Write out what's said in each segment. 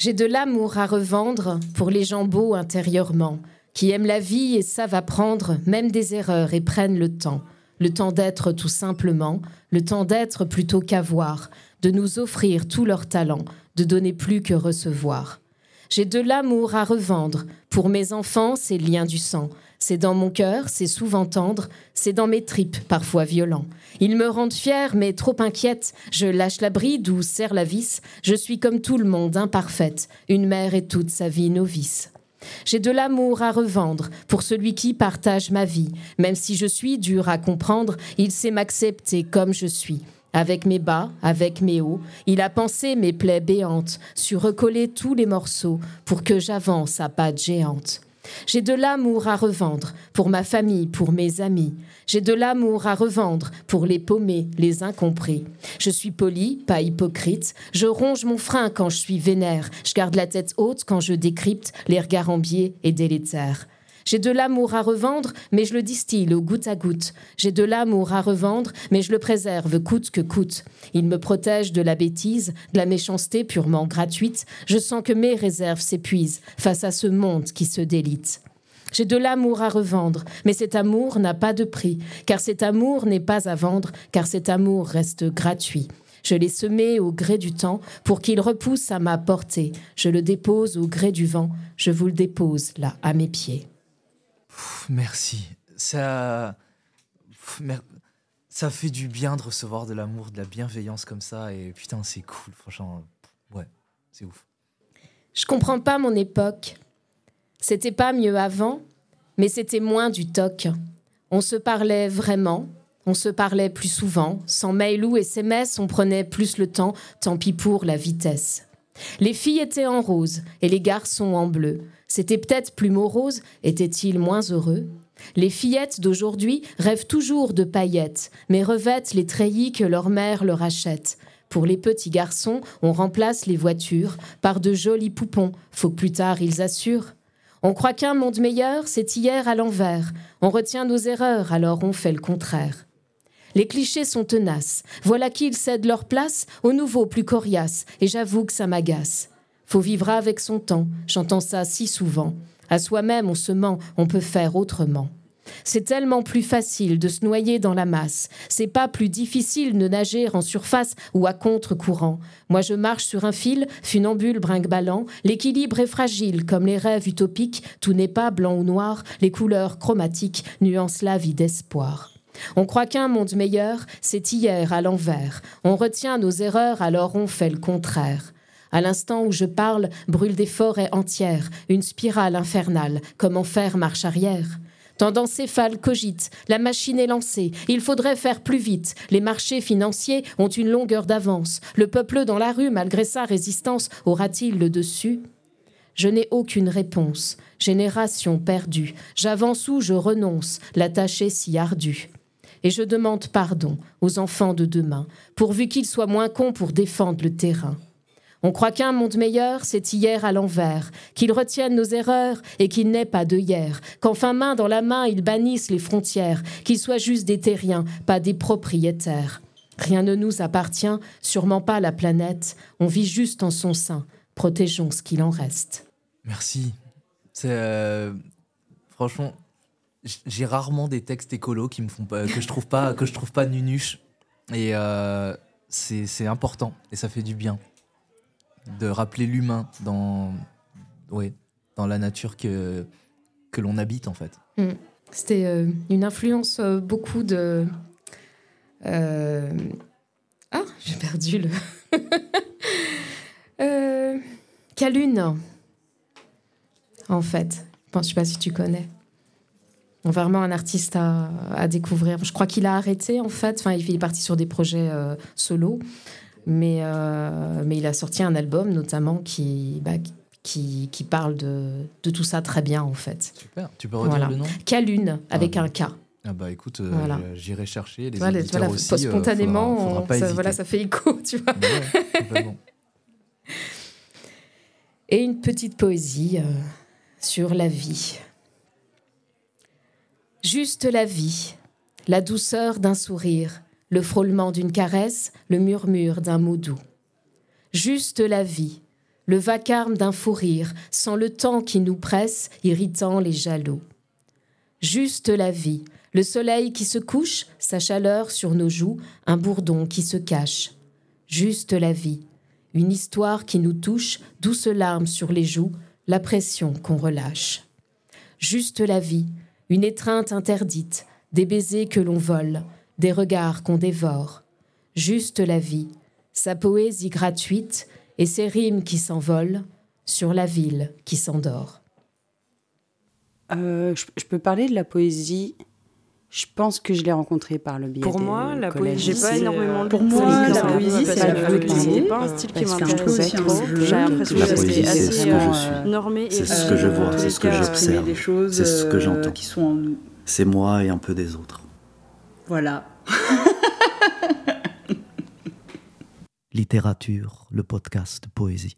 J'ai de l'amour à revendre pour les gens beaux intérieurement, qui aiment la vie et savent apprendre même des erreurs et prennent le temps. Le temps d'être tout simplement, le temps d'être plutôt qu'avoir, de nous offrir tout leur talent, de donner plus que recevoir. J'ai de l'amour à revendre pour mes enfants, c'est le lien du sang. C'est dans mon cœur, c'est souvent tendre, c'est dans mes tripes, parfois violent. Ils me rendent fière, mais trop inquiète. Je lâche la bride ou serre la vis. Je suis comme tout le monde, imparfaite, une mère et toute sa vie novice. J'ai de l'amour à revendre pour celui qui partage ma vie. Même si je suis dur à comprendre, il sait m'accepter comme je suis. Avec mes bas, avec mes hauts, il a pensé mes plaies béantes, su recoller tous les morceaux pour que j'avance à pas géante. J'ai de l'amour à revendre pour ma famille, pour mes amis. J'ai de l'amour à revendre pour les paumés, les incompris. Je suis poli, pas hypocrite. Je ronge mon frein quand je suis vénère. Je garde la tête haute quand je décrypte les regards en et délétères. J'ai de l'amour à revendre, mais je le distille au goutte à goutte. J'ai de l'amour à revendre, mais je le préserve coûte que coûte. Il me protège de la bêtise, de la méchanceté purement gratuite. Je sens que mes réserves s'épuisent face à ce monde qui se délite. J'ai de l'amour à revendre, mais cet amour n'a pas de prix, car cet amour n'est pas à vendre, car cet amour reste gratuit. Je l'ai semé au gré du temps pour qu'il repousse à ma portée. Je le dépose au gré du vent, je vous le dépose là à mes pieds merci. Ça, ça fait du bien de recevoir de l'amour, de la bienveillance comme ça. Et putain, c'est cool. Franchement, ouais, c'est ouf. Je comprends pas mon époque. C'était pas mieux avant, mais c'était moins du toc. On se parlait vraiment, on se parlait plus souvent. Sans mail ou SMS, on prenait plus le temps, tant pis pour la vitesse. Les filles étaient en rose et les garçons en bleu. C'était peut-être plus morose, était-il moins heureux? Les fillettes d'aujourd'hui rêvent toujours de paillettes, mais revêtent les treillis que leur mère leur achète. Pour les petits garçons, on remplace les voitures par de jolis poupons, faut que plus tard ils assurent. On croit qu'un monde meilleur, c'est hier à l'envers. On retient nos erreurs, alors on fait le contraire. Les clichés sont tenaces. Voilà qu'ils cèdent leur place aux nouveaux plus coriaces, et j'avoue que ça m'agace. Faut vivre avec son temps, j'entends ça si souvent. À soi-même, on se ment, on peut faire autrement. C'est tellement plus facile de se noyer dans la masse. C'est pas plus difficile de nager en surface ou à contre-courant. Moi, je marche sur un fil, funambule brinque-ballant. L'équilibre est fragile, comme les rêves utopiques. Tout n'est pas blanc ou noir. Les couleurs chromatiques nuancent la vie d'espoir. On croit qu'un monde meilleur, c'est hier à l'envers. On retient nos erreurs, alors on fait le contraire. À l'instant où je parle, brûlent des forêts entières, une spirale infernale, comme en faire marche arrière. Tendance céphale cogite, la machine est lancée, il faudrait faire plus vite. Les marchés financiers ont une longueur d'avance. Le peuple dans la rue, malgré sa résistance, aura-t-il le dessus? Je n'ai aucune réponse. Génération perdue, j'avance ou je renonce, la tâche est si ardue. Et je demande pardon aux enfants de demain, pourvu qu'ils soient moins cons pour défendre le terrain. On croit qu'un monde meilleur, c'est hier à l'envers, qu'ils retiennent nos erreurs et qu'il n'est pas de hier, qu'enfin main dans la main ils bannissent les frontières, qu'ils soient juste des terriens, pas des propriétaires. Rien ne nous appartient, sûrement pas la planète, on vit juste en son sein, protégeons ce qu'il en reste. Merci. Euh, franchement, j'ai rarement des textes écolos qui me font pas, que je trouve pas que je trouve pas nunuche et euh, c'est important et ça fait du bien de rappeler l'humain dans, ouais, dans la nature que, que l'on habite en fait. Hmm. C'était euh, une influence euh, beaucoup de... Euh, ah, j'ai perdu le... Calune, en fait. Je ne sais pas si tu connais. Vraiment un artiste à, à découvrir. Je crois qu'il a arrêté en fait. Enfin, il est parti sur des projets solo. Mais, euh, mais il a sorti un album notamment qui, bah, qui, qui, parle de, de, tout ça très bien en fait. Super, tu peux redire le nom? Calune avec ah, un K. Ah bah écoute, euh, j'irai chercher les voilà, voilà, aussi. Spontanément, euh, ça, voilà, ça fait écho, tu vois. Et une petite poésie sur la vie. Juste la vie, la douceur d'un sourire, le frôlement d'une caresse, le murmure d'un mot doux. Juste la vie, le vacarme d'un fou rire, sans le temps qui nous presse, irritant les jaloux. Juste la vie, le soleil qui se couche, sa chaleur sur nos joues, un bourdon qui se cache. Juste la vie, une histoire qui nous touche, douce larmes sur les joues, la pression qu'on relâche. Juste la vie, une étreinte interdite, des baisers que l'on vole, des regards qu'on dévore. Juste la vie, sa poésie gratuite et ses rimes qui s'envolent sur la ville qui s'endort. Euh, je, peux parler de la poésie. Je pense que je l'ai rencontrée par le biais Pour moi, la poésie, j'ai pas énormément de Pour moi, la poésie, c'est la poésie. C'est pas un style qui m'intéresse trop. J'ai l'impression que c'est assez euh, normé. C'est ce que je vois, c'est ce que j'observe, c'est ce que j'entends. Qui sont en nous. C'est moi et un peu des autres. Voilà. Littérature, le podcast Poésie.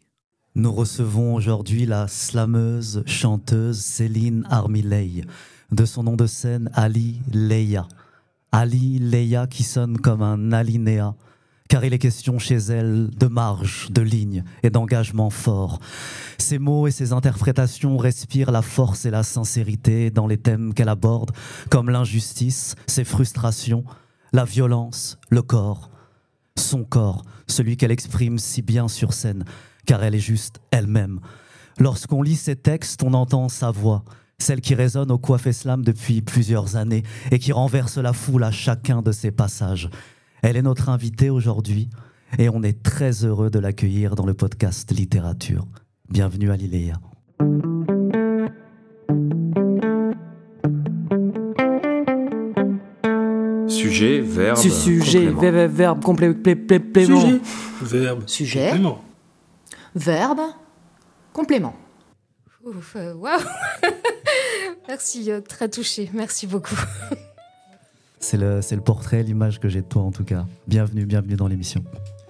Nous recevons aujourd'hui la slameuse, chanteuse Céline Armiley, de son nom de scène Ali Leia. Ali Leia qui sonne comme un alinéa, car il est question chez elle de marge, de ligne et d'engagement fort. Ses mots et ses interprétations respirent la force et la sincérité dans les thèmes qu'elle aborde, comme l'injustice, ses frustrations, la violence, le corps, son corps, celui qu'elle exprime si bien sur scène, car elle est juste elle-même. Lorsqu'on lit ses textes, on entend sa voix, celle qui résonne au coiffé slam depuis plusieurs années et qui renverse la foule à chacun de ses passages. Elle est notre invitée aujourd'hui et on est très heureux de l'accueillir dans le podcast Littérature. Bienvenue à Liléa. Sujet, verbe. Sujet, complément. verbe, complément. Sujet, verbe. Sujet, complément. verbe, complément. Ouf, euh, waouh Merci, euh, très touchée. Merci beaucoup. C'est le, c'est le portrait, l'image que j'ai de toi en tout cas. Bienvenue, bienvenue dans l'émission.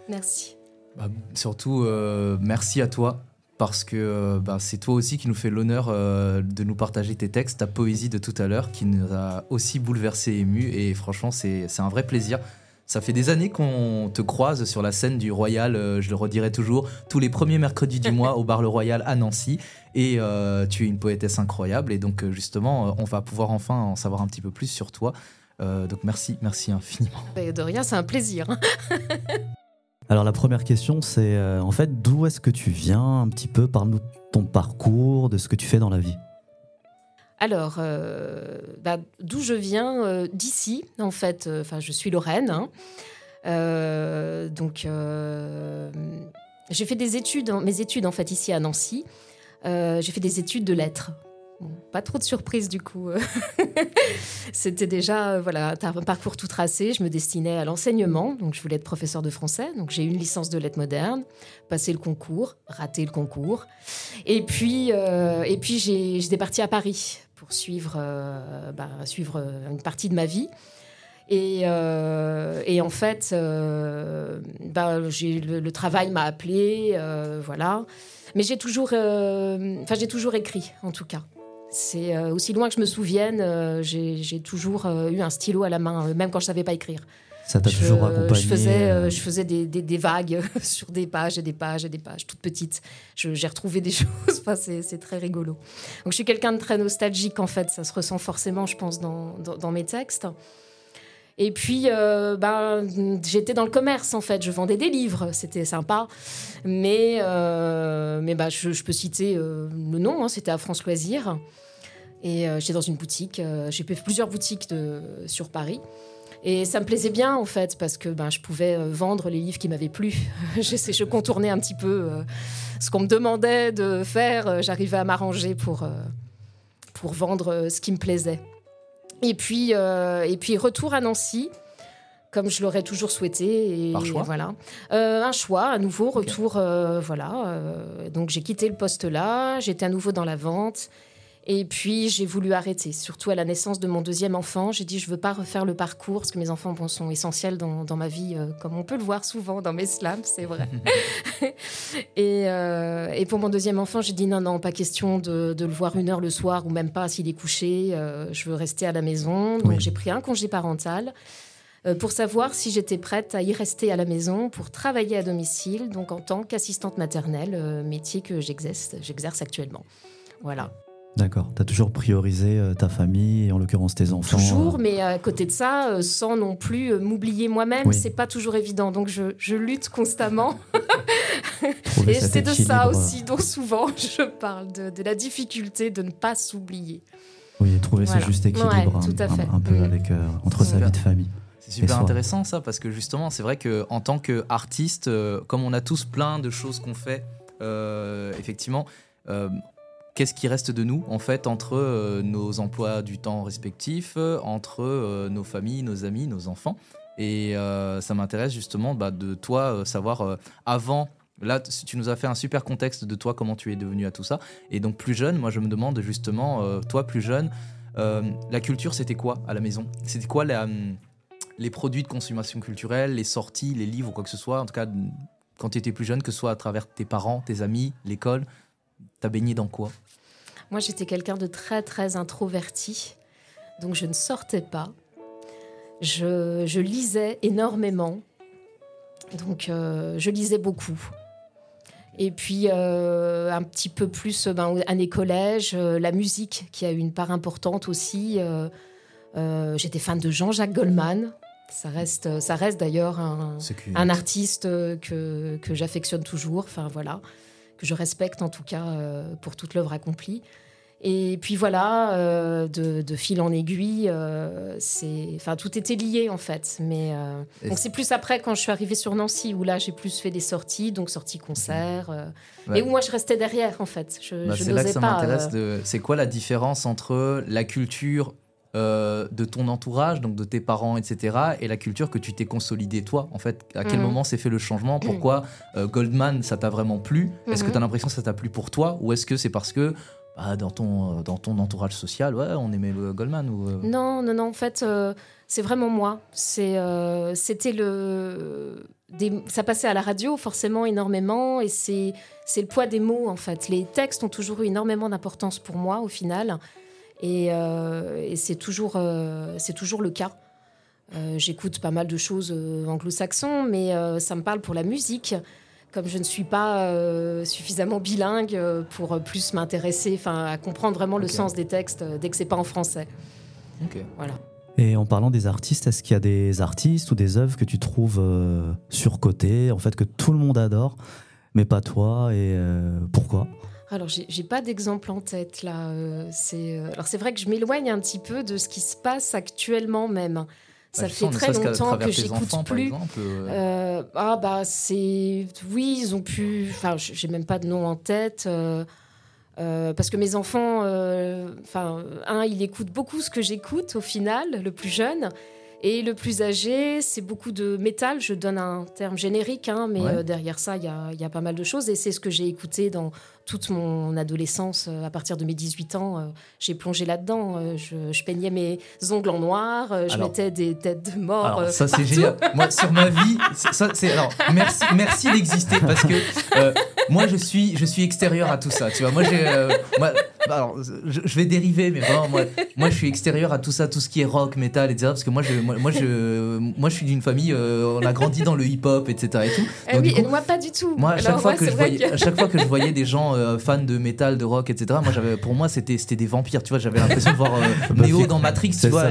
Merci. Bah, surtout, euh, merci à toi parce que euh, bah, c'est toi aussi qui nous fait l'honneur euh, de nous partager tes textes, ta poésie de tout à l'heure qui nous a aussi bouleversé et ému. Et franchement, c'est c'est un vrai plaisir. Ça fait des années qu'on te croise sur la scène du Royal, euh, je le redirai toujours, tous les premiers mercredis du mois au bar Le Royal à Nancy. Et euh, tu es une poétesse incroyable. Et donc, euh, justement, on va pouvoir enfin en savoir un petit peu plus sur toi. Euh, donc, merci, merci infiniment. Et de rien, c'est un plaisir. hein. Alors la première question, c'est euh, en fait d'où est-ce que tu viens un petit peu? Parle-nous de ton parcours, de ce que tu fais dans la vie. Alors, euh, bah, d'où je viens euh, D'ici, en fait. euh, Enfin, je suis Lorraine. hein. Donc, j'ai fait des études, mes études en fait ici à Nancy. J'ai fait des études de lettres. Pas trop de surprise du coup. C'était déjà, voilà, un parcours tout tracé. Je me destinais à l'enseignement, donc je voulais être professeur de français. Donc j'ai eu une licence de lettres modernes, passé le concours, raté le concours. Et puis, et puis j'étais partie à Paris pour suivre, euh, bah, suivre euh, une partie de ma vie. Et, euh, et en fait, bah, le, le travail m'a appelé, voilà. Mais j'ai toujours, enfin j'ai toujours écrit, en tout cas. C'est aussi loin que je me souvienne, j'ai toujours eu un stylo à la main, même quand je savais pas écrire. Ça t'a toujours accompagné Je faisais, euh, euh, je faisais des, des- des vagues sur des pages et des pages et des pages, toutes petites. J'ai retrouvé des choses, enfin, c'est très rigolo. Donc je suis quelqu'un de très nostalgique en fait, ça se ressent forcément, je pense, dans, dans, dans mes textes. Et puis, euh, ben, j'étais dans le commerce en fait, je vendais des livres, c'était sympa. Mais, euh, mais bah, je, je peux citer euh, le nom, hein, c'était à France Loisirs. Et j'étais dans une boutique, j'ai fait plusieurs boutiques de, sur Paris. Et ça me plaisait bien en fait parce que ben, je pouvais euh, vendre les livres qui m'avaient plu. je, sais, je contournais un petit peu euh, ce qu'on me demandait de faire. Euh, J'arrivais à m'arranger pour, euh, pour vendre ce qui me plaisait. Et puis, euh, et puis retour à Nancy, comme je l'aurais toujours souhaité. Et Par choix voilà. Euh, un choix, à nouveau, retour. euh, voilà. euh, donc j'ai quitté le poste là, j'étais à nouveau dans la vente. Et puis j'ai voulu arrêter, surtout à la naissance de mon deuxième enfant. J'ai dit je veux pas refaire le parcours parce que mes enfants bon, sont essentiels dans, dans ma vie, euh, comme on peut le voir souvent dans mes slams, c'est vrai. et, euh, et pour mon deuxième enfant, j'ai dit non non, pas question de, de le voir une heure le soir ou même pas s'il est couché. euh, je veux rester à la maison. Donc Oui. j'ai pris un congé parental. pour savoir si j'étais prête à y rester à la maison pour travailler à domicile, donc en tant qu'assistante maternelle, métier que j'exerce actuellement. Voilà. D'accord. Tu as toujours priorisé euh, ta famille et en l'occurrence tes enfants. Toujours, mais à côté de ça, sans non plus m'oublier moi-même, c'est pas toujours évident. Donc je, je lutte constamment. et c'est de ça aussi dont souvent je parle, de, de la difficulté de ne pas s'oublier. Oui, trouver ce juste équilibre un, peu mm. avec, entre sa vie de famille. C'est super intéressant ça, parce que justement, c'est vrai qu'en tant qu'artiste, euh, comme on a tous plein de choses qu'on fait, euh, effectivement, euh, qu'est-ce qui reste de nous, en fait, entre nos emplois du temps respectifs, entre nos familles, nos amis, nos enfants. Et ça m'intéresse justement bah, de toi savoir, avant Là, tu nous as fait un super contexte de toi, comment tu es devenu à tout ça. Et donc, plus jeune, moi, je me demande justement, toi, plus jeune, la culture, c'était quoi à la maison? C'était quoi hum, les produits de consommation culturelle, les sorties, les livres, quoi que ce soit, en tout cas quand tu étais plus jeune, que ce soit à travers tes parents, tes amis, l'école, t'as baigné dans quoi? Moi j'étais quelqu'un de très très introverti, donc je ne sortais pas. Je, lisais énormément, donc euh, je lisais beaucoup. Et puis euh, un petit peu plus ben, année collège, euh, la musique qui a eu une part importante aussi. J'étais fan de Jean-Jacques Goldman, ça reste, ça reste d'ailleurs un, un, artiste que, que j'affectionne toujours, enfin voilà, que je respecte en tout cas euh, pour toute l'œuvre accomplie. Et puis voilà, euh, de, fil en aiguille, euh, c'est, enfin tout était lié en fait. Mais donc c'est plus après quand je suis arrivée sur Nancy où là j'ai plus fait des sorties, donc sorties concerts, et où moi je restais derrière en fait. Je, bah, c'est là que ça m'intéresse. C'est quoi la différence entre la culture euh, de ton entourage, donc de tes parents, etc., et la culture que tu t'es consolidée toi. En fait, à quel mhm. moment s'est fait le changement? Pourquoi euh, Goldman, ça t'a vraiment plu? Est-ce que mhm. tu as l'impression que ça t'a plu pour toi? Ou est-ce que c'est parce que bah, dans, ton, euh, dans ton entourage social, ouais, on aimait Goldman ou, Non, non, non, en fait, c'est vraiment moi. C'était le. ça passait à la radio forcément énormément et c'est le poids des mots en fait. Les textes ont toujours eu énormément d'importance pour moi au final. Euh, et, c'est toujours, euh, c'est toujours le cas. Euh, j'écoute pas mal de choses anglo-saxons, mais ça me parle pour la musique comme je ne suis pas suffisamment bilingue pour plus m'intéresser, enfin, à comprendre vraiment le sens des textes dès que c'est pas en français. Voilà. Et en parlant des artistes, est-ce qu'il y a des artistes ou des œuvres que tu trouves surcotées, en fait que tout le monde adore, mais pas toi, et pourquoi? Alors, j'ai pas d'exemple en tête là. Euh, c'est euh, alors c'est vrai que je m'éloigne un petit peu de ce qui se passe actuellement même. Bah, Ça fait très longtemps que j'écoute plus. Euh. ah bah c'est oui ils ont pu. Enfin j'ai même pas de nom en tête. parce que mes enfants, enfin, un, il écoute beaucoup ce que j'écoute au final, le plus jeune, et le plus âgé, c'est beaucoup de métal. Je donne un terme générique, hein, mais derrière ça, il y, y a, pas mal de choses. Et c'est ce que j'ai écouté dans toute mon adolescence, euh, à partir de mes 18 ans, euh, j'ai plongé là-dedans. Euh, je, peignais mes ongles en noir, je mettais des têtes de mort. Alors, ça, c'est génial. Moi, sur ma vie, ça, c'est. Alors, merci, merci d'exister parce que moi, je suis, je suis extérieur à tout ça. Tu vois, moi, j'ai. alors, je, vais dériver, mais vraiment, moi, moi, je suis extérieur à tout ça, tout ce qui est rock, metal, etc. Parce que moi, je, moi, je, moi, je suis d'une famille, on a grandi dans le hip-hop, etc. Et tout. Eh oui, et moi, pas du tout. Moi, à chaque, fois, que je voyais, à chaque fois que je voyais des gens euh, fan de métal, de rock, etc. Moi, j'avais, pour moi, c'était, c'était des vampires. Tu vois, j'avais l'impression de voir euh, bah, Neo dans Matrix. Tu vois,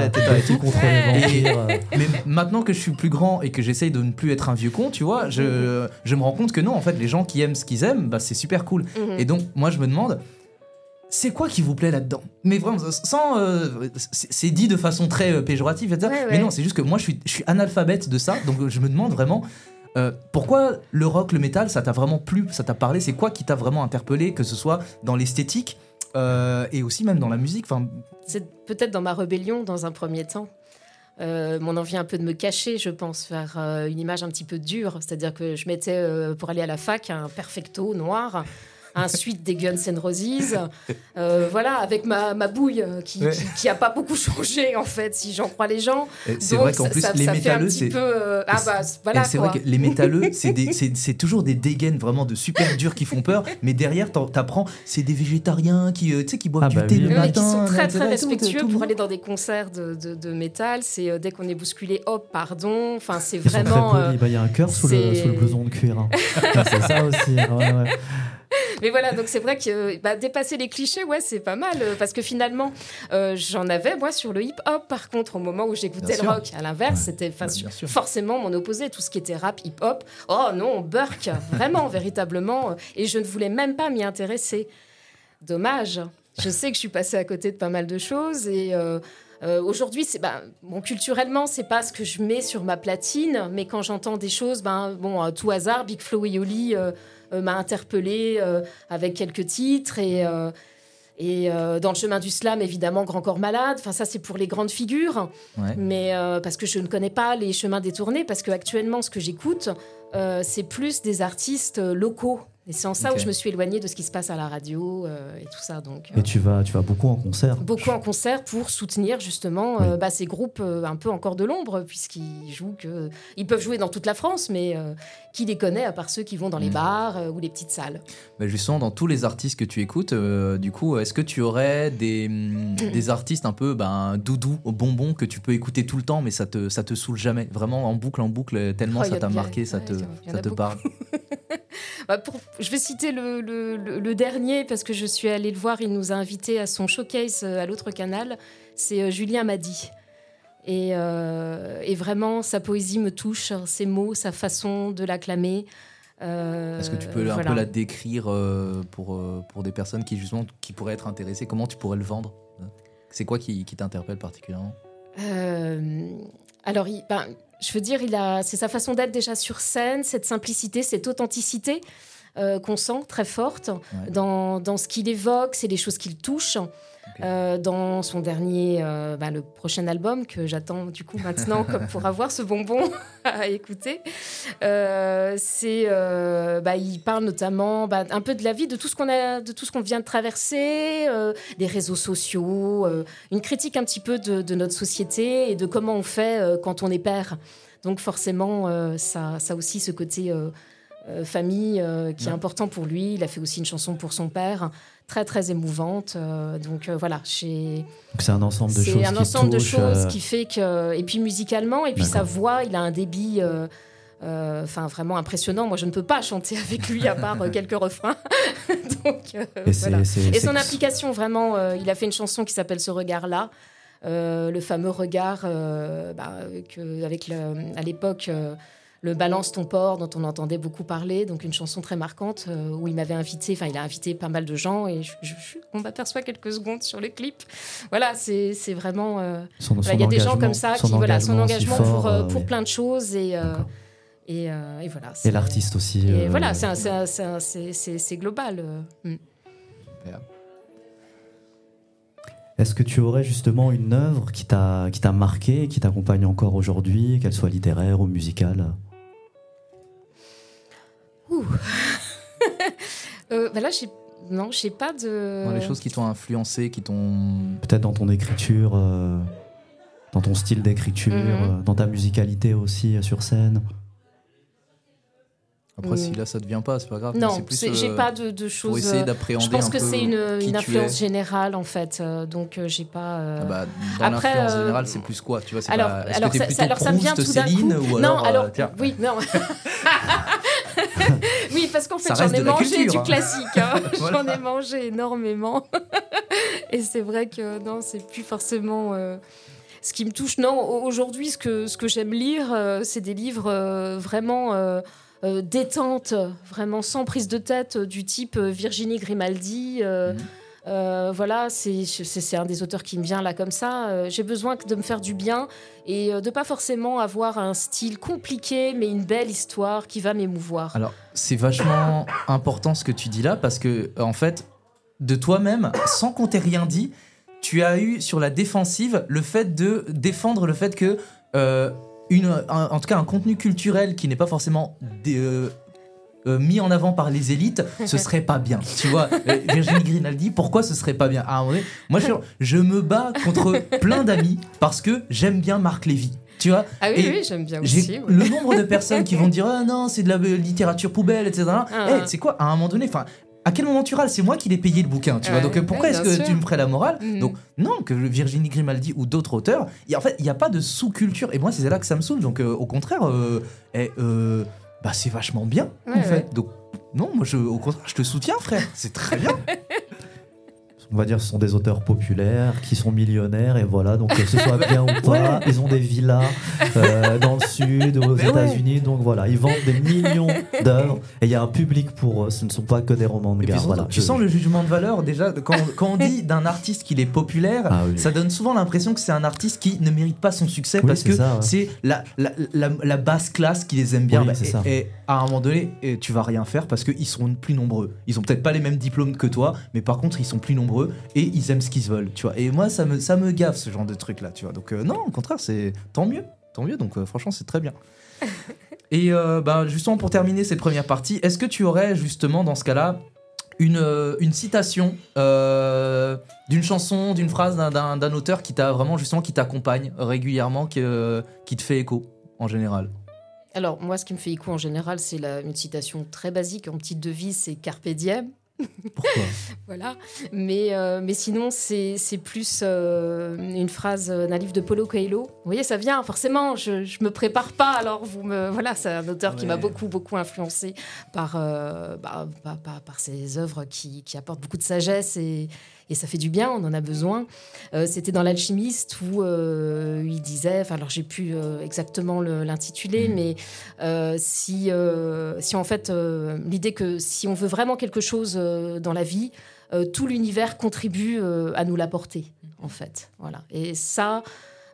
contre les vampires. Euh. mais maintenant que je suis plus grand et que j'essaye de ne plus être un vieux con, tu vois, je, je me rends compte que non, en fait, les gens qui aiment ce qu'ils aiment, bah, c'est super cool. Mhm. Et donc, moi, je me demande c'est quoi qui vous plaît là-dedans? Mais vraiment, sans. c'est dit de façon très péjorative, etc. Mais non, c'est juste que moi, je suis, je suis analphabète de ça, donc je me demande vraiment euh, pourquoi le rock, le métal, ça t'a vraiment plu, ça t'a parlé? C'est quoi qui t'a vraiment interpellé, que ce soit dans l'esthétique euh, et aussi même dans la musique? C'est peut-être dans ma rébellion dans un premier temps. Euh, mon envie un peu de me cacher, je pense, faire une image un petit peu dure. C'est-à-dire que je mettais, pour aller à la fac, un perfecto noir. Un suite des Guns N' Roses. Euh, voilà, avec ma, ma bouille euh, qui, qui, a pas beaucoup changé en fait, si j'en crois les gens. C'est vrai qu'en plus ça, les métalleux, c'est peu. ah bah voilà. C'est vrai que les métalleux, c'est toujours des dégaines vraiment de super durs qui font peur, mais derrière t'apprends, c'est des végétariens qui, tu sais, qui boivent ah du bah thé le matin. Qui sont très très respectueux pour aller dans des concerts de, de, de métal. C'est dès qu'on est bousculé, hop, pardon. Enfin, c'est vraiment. Il y a un cœur sous le, sous le blouson de cuir. Hein. c'est ça aussi. Ouais, ouais. Mais voilà, donc c'est vrai que bah, dépasser les clichés, ouais, c'est pas mal. Euh, parce que finalement, euh, j'en avais, moi, sur le hip-hop, par contre, au moment où j'écoutais le rock. À l'inverse, c'était forcément mon opposé. Tout ce qui était rap, hip-hop, oh non, Burke, vraiment, véritablement. Euh, et je ne voulais même pas m'y intéresser. Dommage. Je sais que je suis passée à côté de pas mal de choses et. Aujourd'hui, c'est ben, bon, culturellement, c'est pas ce que je mets sur ma platine, mais quand j'entends des choses, ben bon, à tout hasard, Big Flo et Yoli, euh, m'a interpellé euh, avec quelques titres et euh, et dans le chemin du slam, évidemment, Grand Corps Malade. Enfin, ça, c'est pour les grandes figures. Mais parce que je ne connais pas les chemins détournés, parce que actuellement, ce que j'écoute, c'est plus des artistes locaux. Et c'est en ça où je me suis éloignée de ce qui se passe à la radio euh, et tout ça. Donc, et tu vas, tu vas beaucoup en concert Beaucoup en concert pour soutenir justement euh, bah, ces groupes euh, un peu encore de l'ombre, puisqu'ils jouent que. Ils peuvent jouer dans toute la France, mais qui les connaît à part ceux qui vont dans les mm. bars ou les petites salles bah Justement, dans tous les artistes que tu écoutes, du coup, est-ce que tu aurais des, mm, des artistes un peu ben, doudou, bonbons, que tu peux écouter tout le temps, mais ça te, ça te saoule jamais? Vraiment en boucle, en boucle, tellement oh, ça t'a marqué, ça te, ça te parle bah, pour, je vais citer le, le, dernier parce que je suis allée le voir. Il nous a invités à son showcase euh, à l'autre canal. C'est euh, Julien Madi. Et, euh, et, vraiment, sa poésie me touche, hein, ses mots, sa façon de l'acclamer. Est-ce que tu peux un peu la décrire pour, pour des personnes qui, justement, qui pourraient être intéressées? Comment tu pourrais le vendre? C'est quoi qui, qui t'interpelle particulièrement? Alors, il, ben, je veux dire, il a, c'est sa façon d'être déjà sur scène, cette simplicité, cette authenticité euh, qu'on sent très forte dans, dans, ce qu'il évoque, c'est les choses qu'il touche. Euh, dans son dernier, euh, bah, le prochain album que j'attends du coup maintenant comme pour avoir ce bonbon à écouter. Euh, c'est, bah, il parle notamment bah, un peu de la vie, de tout ce qu'on a, de tout ce qu'on vient de traverser, des réseaux sociaux, une critique un petit peu de, de, notre société et de comment on fait quand on est père. Donc forcément, ça, ça aussi ce côté famille qui est important pour lui. Il a fait aussi une chanson pour son père très très émouvante. Euh, donc euh, voilà, c'est un ensemble de choses. C'est un ensemble de choses euh, qui fait que et puis musicalement et puis sa voix, il a un débit. Enfin, vraiment impressionnant. Moi, je ne peux pas chanter avec lui à part quelques refrains. Donc, et, voilà. et, son application, vraiment, il a fait une chanson qui s'appelle Ce regard-là. le fameux regard bah, que, avec le, à l'époque le Balance ton port dont on entendait beaucoup parler, donc une chanson très marquante euh, où il m'avait invité, enfin il a invité pas mal de gens et on m'aperçoit quelques secondes sur le clip. Voilà, c'est vraiment. Euh, il y a des gens comme ça qui, voilà, son engagement pour, euh, pour plein de choses et. Et, et, voilà. Et l'artiste aussi. Et voilà, c'est global. Est-ce que tu aurais justement une œuvre qui t'a marqué, qui t'accompagne encore aujourd'hui, qu'elle soit littéraire ou musicale? euh, bah là, non, je sais pas de. les choses qui t'ont influencé, qui t'ont. Peut-être dans ton écriture, euh, dans ton style d'écriture, mhm. euh, dans ta musicalité aussi sur scène. Après, si là ça ne vient pas, c'est pas grave. Non, j'ai pas de, choses. Pour essayer d'appréhender. Je pense que c'est une, une influence générale en fait, donc j'ai pas. Ah bah, dans l'influence générale, c'est plus quoi Tu vois, alors, pas... alors, que ça, alors ça vient tout d'un coup. Ou non, alors, oui, non. parce qu'en fait, j'en ai mangé du hein. classique. Hein. J'en ai mangé énormément. Et c'est vrai que non, c'est plus forcément. Euh, ce qui me touche, non, aujourd'hui, ce que, ce que j'aime lire, euh, c'est des livres euh, vraiment détente, vraiment sans prise de tête, du type Virginie Grimaldi. Mhm. Euh, voilà, c'est un des auteurs qui me vient là comme ça. Euh, j'ai besoin de me faire du bien et euh, de pas forcément avoir un style compliqué, mais une belle histoire qui va m'émouvoir. Alors, c'est vachement important ce que tu dis là parce que, en fait, de toi-même, sans qu'on t'ait rien dit, tu as eu sur la défensive le fait de défendre le fait que. Une, en tout cas, un contenu culturel qui n'est pas forcément mis en avant par les élites, ce serait pas bien. Tu vois, euh, Virginie Grinaldi, pourquoi ce serait pas bien? Donné, moi, je, je me bats contre plein d'amis parce que j'aime bien Marc Lévy. Tu vois? Ah oui, oui, j'aime bien aussi. oui. le nombre de personnes qui vont dire ah non c'est de la euh, littérature poubelle etc Ah. Eh, tu sais quoi? À un moment donné enfin à quel moment tu râles? C'est moi qui l'ai payé le bouquin, tu vois? Ouais, Donc euh, pourquoi ouais, est-ce que sûr. tu me ferais la morale? Mhm. Donc non, que Virginie Grimaldi ou d'autres auteurs, en fait, il n'y a pas de sous-culture. Et moi, c'est là que ça me saoule. Donc euh, au contraire, euh, eh, euh, bah, c'est vachement bien, en fait. ouais. Donc non, moi, je, au contraire, je te soutiens, frère. C'est très bien. On va dire ce sont des auteurs populaires qui sont millionnaires et voilà, donc que ce soit bien ou pas, ils ont des villas euh, dans le sud, aux Mais ouais. États-Unis, donc voilà, ils vendent des millions d'œuvres et il y a un public pour eux, ce ne sont pas que des romans de gare. Voilà, tu Je- sens le jugement de valeur déjà quand, quand on dit d'un artiste qu'il est populaire. Ah oui. Ça donne souvent l'impression que c'est un artiste qui ne mérite pas son succès Oui, parce que ouais. c'est la, la, la, la basse classe qui les aime bien. Oui, Bah, et, ça. et à un moment donné, tu vas rien faire parce qu'ils seront plus nombreux. Ils ont peut-être pas les mêmes diplômes que toi, mais par contre, ils sont plus nombreux et ils aiment ce qu'ils veulent, tu vois. Et moi, ça me, ça me gaffe ce genre de truc là, tu vois. Donc, euh, non, au contraire, c'est tant mieux. Tant mieux, donc euh, franchement, c'est très bien. Et euh, bah, justement, pour terminer cette première partie, est-ce que tu aurais justement dans ce cas-là une, euh, une citation d'une chanson, d'une phrase d'un- auteur qui t'a vraiment justement qui t'accompagne régulièrement, qui, qui te fait écho en général? Alors, moi, ce qui me fait écho en général, c'est une citation très basique en petite devise c'est Carpe diem. Pourquoi Voilà. Mais, euh, mais sinon, c'est plus euh, une phrase d'un livre de Paulo Coelho. Vous voyez, ça vient, forcément, je, je me prépare pas, alors vous me. Voilà, c'est un auteur qui m'a beaucoup, beaucoup influencé par, euh, bah, par- par ses œuvres qui, qui apportent beaucoup de sagesse et, et ça fait du bien, on en a besoin. Euh, C'était dans L'Alchimiste où euh, il disait, enfin, alors j'ai pu euh, exactement le- l'intituler, Mhm. mais euh, si, si en fait, l'idée que si on veut vraiment quelque chose dans la vie, tout l'univers contribue à nous l'apporter, en fait. Voilà. Et ça,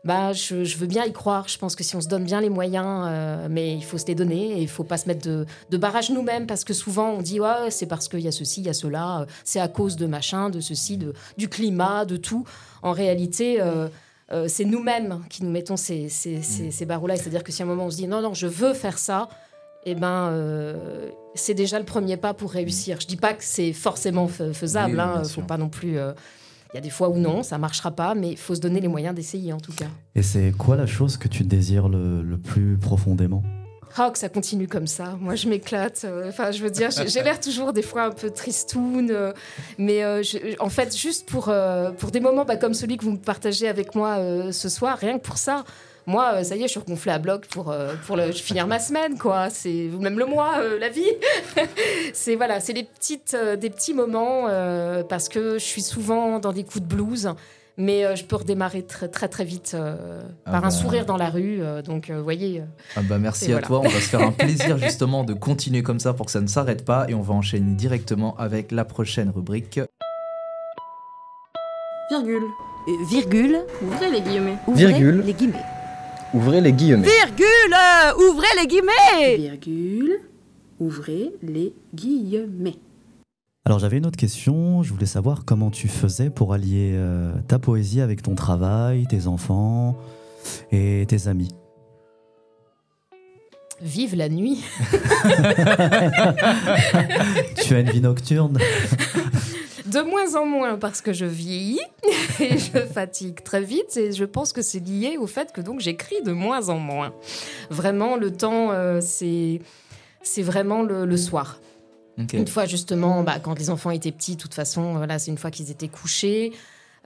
bah, je, je veux bien y croire. Je pense que si on se donne bien les moyens, euh, mais il faut se les donner et il faut pas se mettre de, de barrage nous-mêmes parce que souvent on dit ouais, c'est parce qu'il y a ceci, il y a cela, euh, c'est à cause de machin, de ceci, de, du climat, de tout. En réalité, euh, euh, c'est nous-mêmes qui nous mettons ces, ces, ces, ces barreaux-là. C'est-à-dire que si à un moment on se dit non, non, je veux faire ça, eh ben, euh, c'est déjà le premier pas pour réussir. Je dis pas que c'est forcément fa- faisable. Oui, hein, bien faut pas non plus. euh, Il y a des fois où non, ça marchera pas, mais il faut se donner les moyens d'essayer en tout cas. Et c'est quoi la chose que tu désires le, le plus profondément? Ah, que ça continue comme ça. Moi, je m'éclate. Euh, Enfin, je veux dire, j'ai l'air toujours des fois un peu tristoun. euh, mais euh, je- en fait, juste pour, euh, pour des moments bah, comme celui que vous me partagez avec moi euh, ce soir, rien que pour ça. Moi, euh, ça y est, je suis regonflée à bloc pour, euh, pour le- finir ma semaine, quoi. C'est même le mois, euh, la vie. c'est voilà, c'est les petites, des petits moments euh, parce que je suis souvent dans des coups de blues, mais euh, je peux redémarrer très très très vite euh, Ah par bah. un sourire dans la rue. euh, donc, euh, vous voyez. euh, Ah bah merci à voilà. toi, on va se faire un plaisir justement de continuer comme ça pour que ça ne s'arrête pas et on va enchaîner directement avec la prochaine rubrique. Virgule. Euh, virgule, Ouvrez les guillemets. ouvrez Virgule. les guillemets. Ouvrez les guillemets. Virgule, euh, ouvrez les guillemets. Virgule. Ouvrez les guillemets. Alors j'avais une autre question, je voulais savoir comment tu faisais pour allier euh, ta poésie avec ton travail, tes enfants et tes amis. Vive la nuit. tu as une vie nocturne De moins en moins parce que je vieillis et je fatigue très vite et je pense que c'est lié au fait que donc j'écris de moins en moins. Vraiment, le temps, euh, c'est c'est vraiment le, le soir. Une fois justement, bah, quand les enfants étaient petits, de toute façon, voilà, c'est une fois qu'ils étaient couchés.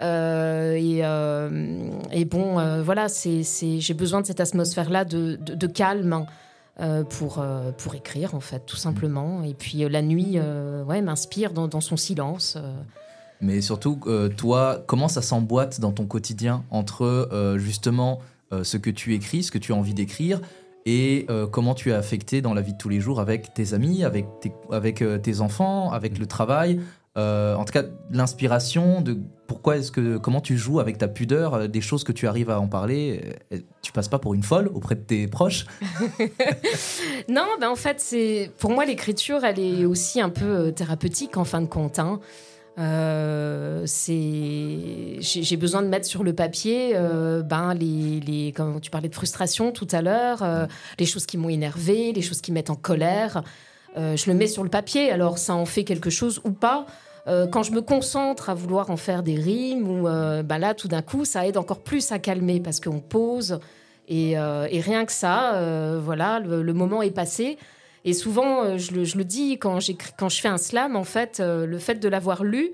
Euh, et, euh, et bon, euh, voilà, c'est, j'ai besoin de cette atmosphère-là de, de- de calme euh, pour, euh, pour écrire, en fait, tout simplement. Et puis euh, la nuit, euh, ouais, m'inspire dans, dans son silence. Mais surtout, euh, toi, comment ça s'emboîte dans ton quotidien entre euh, justement euh, ce que tu écris, ce que tu as envie d'écrire, et euh, comment tu es affecté dans la vie de tous les jours avec tes amis, avec tes, avec, euh, tes enfants, avec le travail euh, en tout cas, l'inspiration de pourquoi est-ce que comment tu joues avec ta pudeur, euh, des choses que tu arrives à en parler, euh, tu passes pas pour une folle auprès de tes proches? Non, ben en fait, c'est pour moi l'écriture, elle est aussi un peu euh, thérapeutique en fin de compte. hein. J'ai besoin de mettre sur le papier euh, ben les, les comme tu parlais de frustration tout à l'heure les choses qui m'ont énervé les choses qui me mettent en colère je le mets sur le papier, alors ça en fait quelque chose ou pas? Quand je me concentre à vouloir en faire des rimes, ou bah là, tout d'un coup, ça aide encore plus à calmer parce qu'on pose et, rien que ça, voilà, le, moment est passé. Et souvent, je le, dis quand, quand je fais un slam, en fait, le fait de l'avoir lu,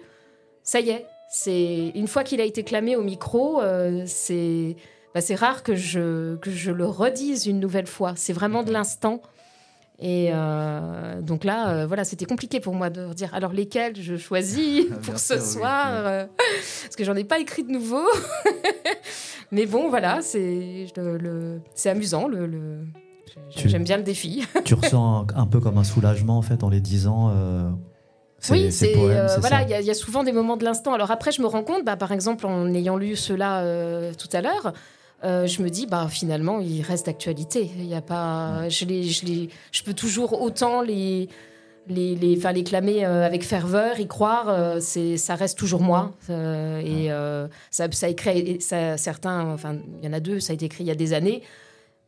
ça y est, c'est une fois qu'il a été clamé au micro, euh, c'est bah, c'est rare que je que je le redise une nouvelle fois. C'est vraiment de l'instant. Et euh, donc là, euh, voilà, c'était compliqué pour moi de dire alors lesquels je choisis pour ce soir, parce que j'en ai pas écrit de nouveau. Mais bon, voilà, c'est le, c'est amusant. Le, J'aime bien le défi. tu ressens un, un, peu comme un soulagement en fait en les disant oui, c'est euh, voilà, il y, a souvent des moments de l'instant. Alors après, je me rends compte, bah, par exemple, en ayant lu cela euh, tout à l'heure, euh, je me dis, bah finalement, il reste d'actualité. Il y a pas, je les, je les, je peux toujours autant les les, les, enfin, les clamer avec ferveur, y croire, c'est, ça reste toujours moi. et ça, ça écrit, ça, certains, enfin, il y en a deux, ça a été écrit il y a des années.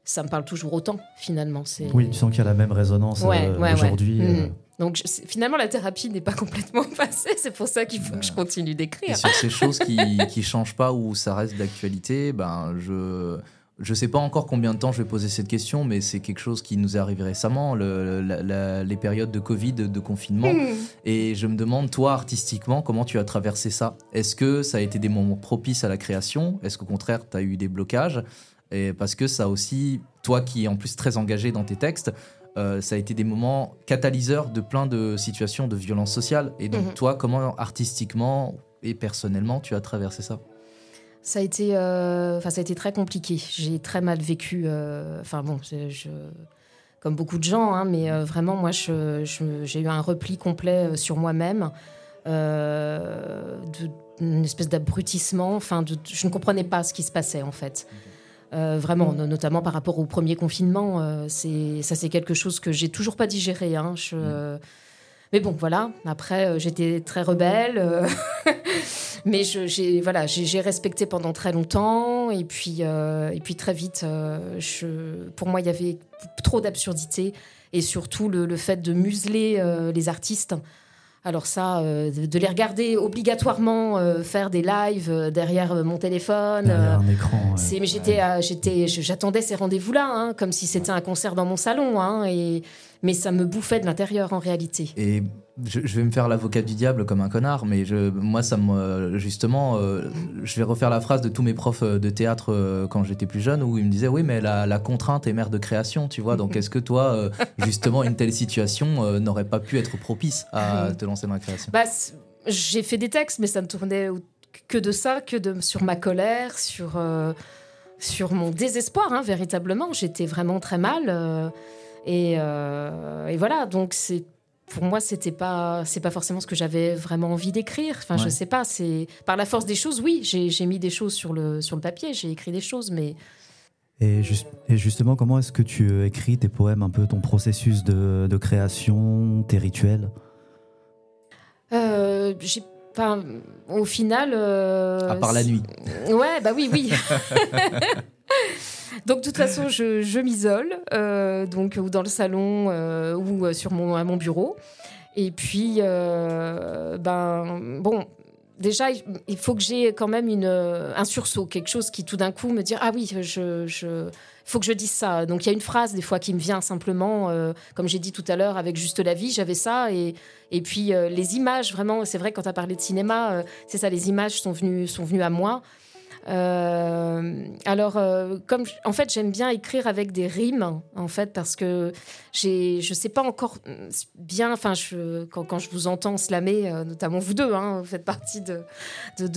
Ça me parle toujours autant, finalement. Oui, tu sens qu'il y a la même résonance aujourd'hui. Mm. Donc finalement, la thérapie n'est pas complètement passée. C'est pour ça qu'il faut que je continue d'écrire. sur ces choses qui ne changent pas ou ça reste d'actualité, ben je je sais pas encore combien de temps je vais poser cette question, mais c'est quelque chose qui nous est arrivé récemment, les périodes de Covid, de, confinement. Hmm. Et je me demande, toi, artistiquement, comment tu as traversé ça? Est-ce que ça a été des moments propices à la création? Est-ce qu'au contraire, tu as eu des blocages? Et parce que ça aussi, toi qui es en plus très engagé dans tes textes, euh, ça a été des moments catalyseurs de plein de situations de violence sociale. Et donc, mhm. toi, comment artistiquement et personnellement tu as traversé ça? Ça a été, euh, ça a été très compliqué. J'ai très mal vécu. Euh, enfin bon, je, comme beaucoup de gens, hein, mais vraiment, moi, j'ai eu un repli complet sur moi-même, une espèce d'abrutissement. Enfin, je ne comprenais pas ce qui se passait en fait. Euh, vraiment, mm. notamment par rapport au premier confinement, euh, c'est ça c'est quelque chose que j'ai toujours pas digéré. Hein. Mm. Mais bon, voilà. Après, euh, j'étais très rebelle, mais j'ai voilà, j'ai respecté pendant très longtemps, et puis et puis très vite, je, pour moi, il y avait trop d'absurdité, et surtout le, le, fait de museler les artistes. Alors ça, euh, de les regarder obligatoirement euh, faire des lives euh, derrière mon téléphone. Derrière un écran. C'est, mais j'étais, j'étais, j'attendais ces rendez-vous-là, hein, comme si c'était un concert dans mon salon. Hein, et mais ça me bouffait de l'intérieur en réalité. Et je, vais me faire l'avocat du diable comme un connard, mais je, moi, ça me, justement, euh, je vais refaire la phrase de tous mes profs euh, de théâtre euh, quand j'étais plus jeune, où ils me disaient, oui, mais la, contrainte est mère de création, tu vois. Donc, est-ce que toi, justement, une telle situation n'aurait pas pu être propice à te lancer dans la création? Bah, J'ai fait des textes, mais ça ne tournait que de ça, que de, sur ma colère, sur, sur mon désespoir, hein, véritablement. J'étais vraiment très mal. Euh, et, voilà, donc c'est pour moi, c'était pas, c'est pas forcément ce que j'avais vraiment envie d'écrire. Enfin, je sais pas. C'est par la force des choses, oui. J'ai mis des choses sur le sur le papier, j'ai écrit des choses, mais. Et, justement, comment est-ce que tu écris tes poèmes, un peu ton processus de, création, tes rituels? Euh, au final. Euh, à part la nuit. Ouais, bah oui, oui. Donc, de toute façon, je, m'isole, euh, donc ou dans le salon euh, ou euh, sur mon, à mon bureau. Et puis, ben, bon, déjà, il faut que j'ai quand même une, un sursaut, quelque chose qui tout d'un coup me dit Ah oui, je, je, faut que je dise ça. Donc il y a une phrase des fois qui me vient simplement, comme j'ai dit tout à l'heure avec Juste la vie, j'avais ça. Et, et puis les images, vraiment, c'est vrai, quand tu as parlé de cinéma, c'est ça, les images sont venues, sont venues à moi. Euh, alors, euh, comme en fait, j'aime bien écrire avec des rimes, en fait, parce que j'ai, je sais pas encore bien. Enfin, quand, quand, je vous entends slammer, euh, notamment vous deux, hein, vous faites partie de,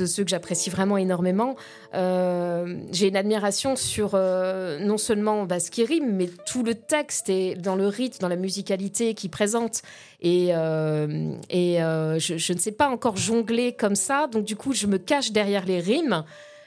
ceux que j'apprécie vraiment énormément. j'ai une admiration sur non seulement bah, ce qui rime, mais tout le texte et dans le rythme, dans la musicalité qui présente. Et, et je ne sais pas encore jongler comme ça, donc du coup, je me cache derrière les rimes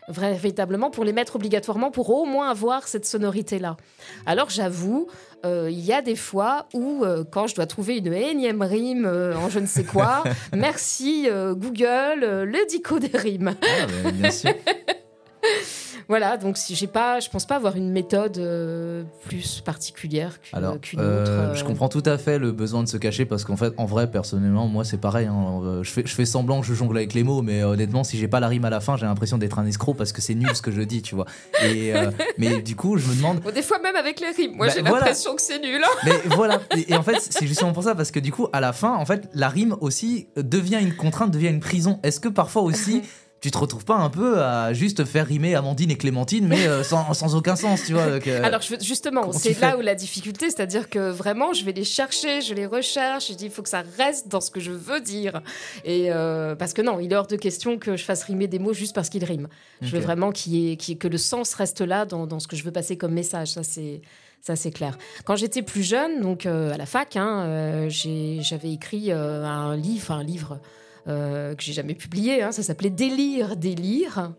véritablement pour les mettre obligatoirement pour au moins avoir cette sonorité-là. Alors j'avoue, euh, il y a des fois où, euh, quand je dois trouver une énième rime euh, en je ne sais quoi, merci Google, le dico des rimes. Ah, bien sûr. voilà, donc si j'ai pas, je pense pas avoir une méthode euh, plus particulière qu'une autre. Euh, je comprends tout à fait le besoin de se cacher parce qu'en fait, en vrai, personnellement, moi c'est pareil. Hein, je, fais, je fais semblant que je jongle avec les mots, mais honnêtement, si j'ai pas la rime à la fin, j'ai l'impression d'être un escroc parce que c'est nul ce que je dis, tu vois. Et, mais du coup, je me demande. des fois même avec les rimes, moi bah, j'ai l'impression que c'est nul. mais voilà, et, en fait, c'est justement pour ça parce que du coup, à la fin, en fait, la rime aussi devient une contrainte, devient une prison. Est-ce que parfois aussi tu te retrouves pas un peu à juste faire rimer Amandine et Clémentine, mais euh, sans, sans, aucun sens, tu vois. Euh, Alors justement, c'est là où la difficulté, c'est-à-dire que vraiment, je vais les chercher, je les recherche, je dis il faut que ça reste dans ce que je veux dire, et euh, parce que non, il est hors de question que je fasse rimer des mots juste parce qu'ils riment. Je veux vraiment qu'il que le sens reste là dans, dans, ce que je veux passer comme message. Ça c'est ça c'est clair. Quand j'étais plus jeune, donc à la fac, hein, j'avais écrit un livre, un livre que j'ai jamais publié. Hein. ça s'appelait Délire, Délire.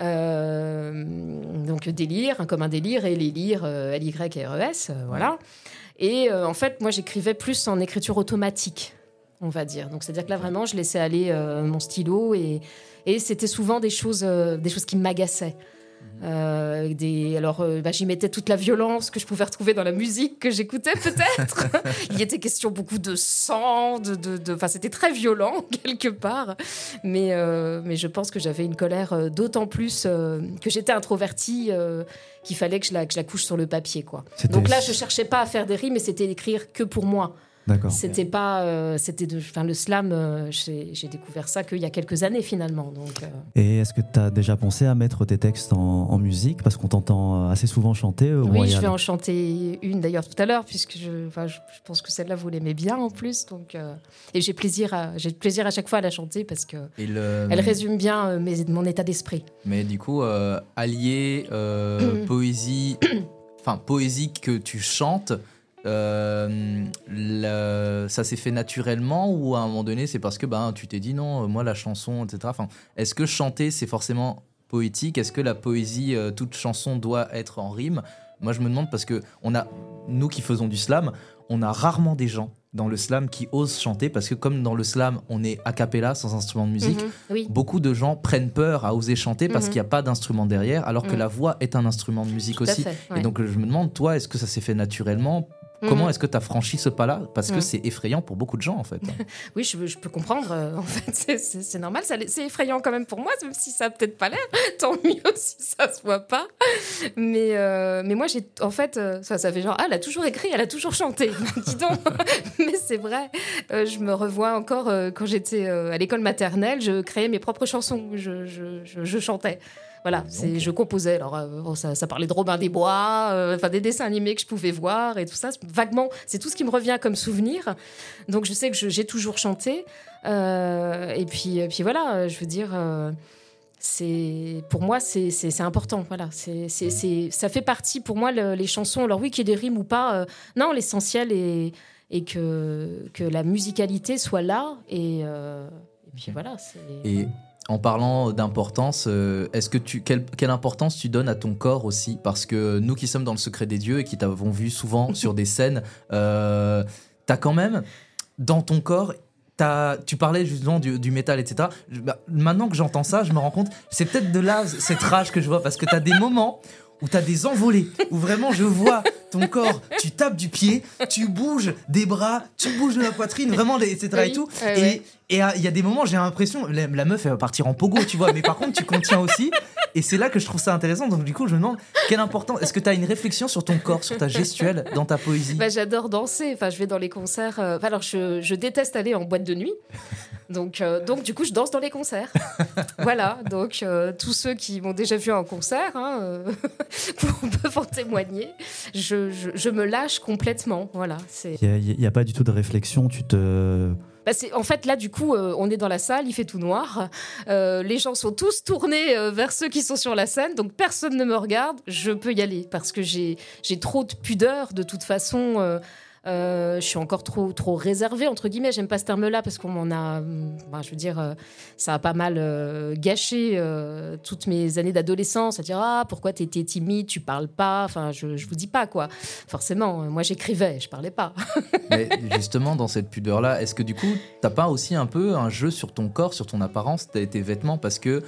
Euh, donc délire, comme un délire, et les lire, euh, L-Y-R-E-S, voilà. Et en fait, moi, j'écrivais plus en écriture automatique, on va dire. Donc, c'est-à-dire que là, vraiment, je laissais aller mon stylo et, et c'était souvent des choses, des choses qui m'agaçaient. Euh, des, alors, euh, bah, j'y mettais toute la violence que je pouvais retrouver dans la musique que j'écoutais, peut-être. Il y était question beaucoup de sang, de, de, enfin, c'était très violent quelque part. Mais, euh, mais je pense que j'avais une colère d'autant plus que j'étais introvertie qu'il fallait que je, la, que je la couche sur le papier, quoi. Donc là, je cherchais pas à faire des rimes, mais c'était écrire que pour moi. C'était pas, euh, c'était de, enfin le slam. Euh, j'ai découvert ça qu'il y a quelques années finalement. Donc. Euh. Et est-ce que tu as déjà pensé à mettre tes textes en, musique? Parce qu'on t'entend assez souvent chanter Oui, je vais en chanter une d'ailleurs tout à l'heure puisque je, je, pense que celle-là vous l'aimez bien en plus. Donc et j'ai plaisir à, j'ai plaisir à chaque fois à la chanter parce que elle résume bien mon état d'esprit. Mais du coup, allier poésie, enfin poésie que tu chantes euh, ça s'est fait naturellement ou à un moment donné c'est parce que ben, tu t'es dit non, moi la chanson, etc. Enfin, Est-ce que chanter c'est forcément poétique? Est-ce que la poésie, euh, toute chanson doit être en rime? Moi je me demande parce que on a, nous qui faisons du slam, on a rarement des gens dans le slam qui osent chanter parce que comme dans le slam on est a cappella sans instrument de musique, mhm, beaucoup de gens prennent peur à oser chanter parce mhm. qu'il n'y a pas d'instrument derrière alors que mhm. la voix est un instrument de musique aussi. Et donc je me demande toi est-ce que ça s'est fait naturellement Comment mhm. est-ce que tu as franchi ce pas-là? Parce que c'est effrayant pour beaucoup de gens, en fait. oui, je, peux comprendre. Euh, en fait, c'est normal. C'est effrayant quand même pour moi, même si ça n'a peut-être pas l'air. Tant mieux si ça se voit pas. Mais, euh, mais moi, j'ai en fait, euh, ça, ça fait genre, ah, elle a toujours écrit, elle a toujours chanté. Dis donc. mais c'est vrai. je me revois encore quand j'étais à l'école maternelle, je créais mes propres chansons. je, je chantais. Voilà, c'est, je composais. Alors, euh, ça, parlait de Robin des Bois, euh, enfin des dessins animés que je pouvais voir et tout ça. Vaguement, c'est tout ce qui me revient comme souvenir. Donc, je sais que j'ai toujours chanté. Euh, et puis, puis voilà, je veux dire. c'est pour moi c'est important voilà c'est ça fait partie pour moi les chansons alors oui qu'il y ait des rimes ou pas non l'essentiel est, est que que la musicalité soit là et, et puis voilà et en parlant d'importance, euh, est-ce que tu quelle, importance tu donnes à ton corps aussi? Parce que nous qui sommes dans le secret des dieux et qui t'avons vu souvent sur des scènes, euh, t'as quand même dans ton corps. As, tu parlais justement du, métal, etc. Bah, maintenant que j'entends ça, je me rends compte, c'est peut-être de là cette rage que je vois, parce que tu as des moments où tu as des envolées, où vraiment je vois ton corps, tu tapes du pied, tu bouges des bras, tu bouges de la poitrine, vraiment, etc. et tout. et il y a des moments, j'ai l'impression, la, meuf, elle va partir en pogo, tu vois, mais par contre, tu contiens aussi. Et c'est là que je trouve ça intéressant. Donc, du coup, je me demande, quelle importance, est-ce que tu as une réflexion sur ton corps, sur ta gestuelle dans ta poésie? Bah, J'adore danser. Enfin, je vais dans les concerts. Euh, alors, je, je, déteste aller en boîte de nuit. Donc, euh, donc, du coup, je danse dans les concerts. voilà. Donc, euh, tous ceux qui m'ont déjà vu en concert hein, peuvent en témoigner. Je, je, me lâche complètement. Voilà. Il n'y a, a, pas du tout de réflexion. Tu te bah, en fait, là, du coup, euh, on est dans la salle, il fait tout noir. Euh, les gens sont tous tournés euh, vers ceux qui sont sur la scène, donc personne ne me regarde. Je peux y aller parce que j'ai trop de pudeur de toute façon. Euh, je suis encore trop trop réservée entre guillemets. J'aime pas ce terme-là parce qu'on m'en a, bah, je veux dire, euh, ça a pas mal euh, gâché toutes mes années d'adolescence. À dire ah pourquoi t'étais timide, tu parles pas? Enfin, je, je vous dis pas quoi. Forcément, moi j'écrivais, je parlais pas. Mais justement dans cette pudeur-là, est-ce que du coup t'as pas aussi un peu un jeu sur ton corps, sur ton apparence, tes, tes vêtements, parce que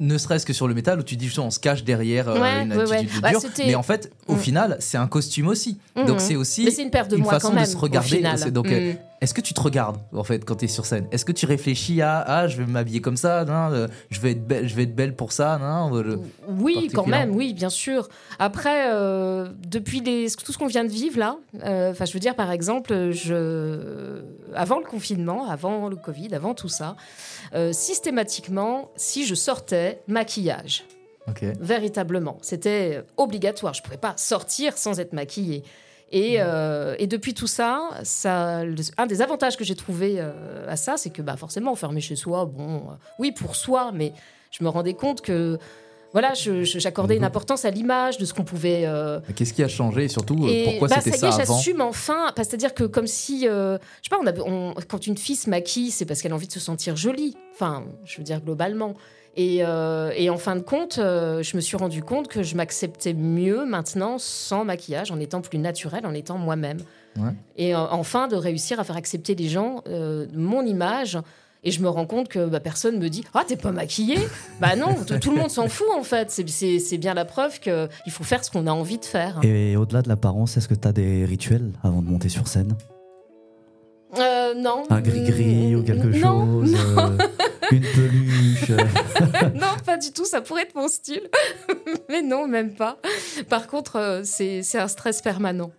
ne serait-ce que sur le métal où tu dis justement on se cache derrière euh, Ouais, une ouais, attitude ouais. Bah, dure mais en fait au Mm. final c'est un costume aussi Mhm. donc c'est aussi Mais c'est une paire de une moi façon quand même. de se au regarder euh, Mm. Est-ce que tu te regardes en fait quand tu es sur scène? Est-ce que tu réfléchis à ah je vais m'habiller comme ça non, euh, je vais être belle je vais être belle pour ça non, euh, le- Oui, quand même, oui, bien sûr. Après, euh, depuis les, tout ce qu'on vient de vivre là, euh, enfin, je veux dire, par exemple, je, avant le confinement, avant le Covid, avant tout ça, systématiquement, si je sortais, maquillage, véritablement, c'était obligatoire. Je ne pouvais pas sortir sans être maquillée. Et, euh, et depuis tout ça, un des avantages que j'ai trouvé euh, à ça, c'est que bah, forcément, enfermé chez soi, bon, euh, oui, pour soi, mais je me rendais compte que voilà, j'accordais une importance à l'image de ce qu'on pouvait. euh, qu'est-ce qui a changé et surtout et pourquoi bah, c'était ça y est, j'assume enfin. Bah, C'est-à-dire que comme si, euh, je sais pas, on a, on- quand une fille se maquille, c'est parce qu'elle a envie de se sentir jolie. Enfin, je veux dire globalement. Et, euh, et en fin de compte, euh, je me suis rendu compte que je m'acceptais mieux maintenant sans maquillage, en étant plus naturelle, en étant moi-même. Ouais. Et euh, enfin, de réussir à faire accepter les gens mon image. Et je me rends compte que bah, personne me dit Ah, t'es pas maquillée Bah non, tout le monde s'en fout en fait. C'est- bien la preuve qu'il faut faire ce qu'on a envie de faire. Et au-delà de l'apparence, est-ce que tu as des rituels avant de monter sur scène? Euh, non. Un gris-gris ou quelque Non, chose euh, Une peluche non, pas du tout. Ça pourrait être mon style. Mais non, même pas. Par contre, euh, c'est c'est un stress permanent.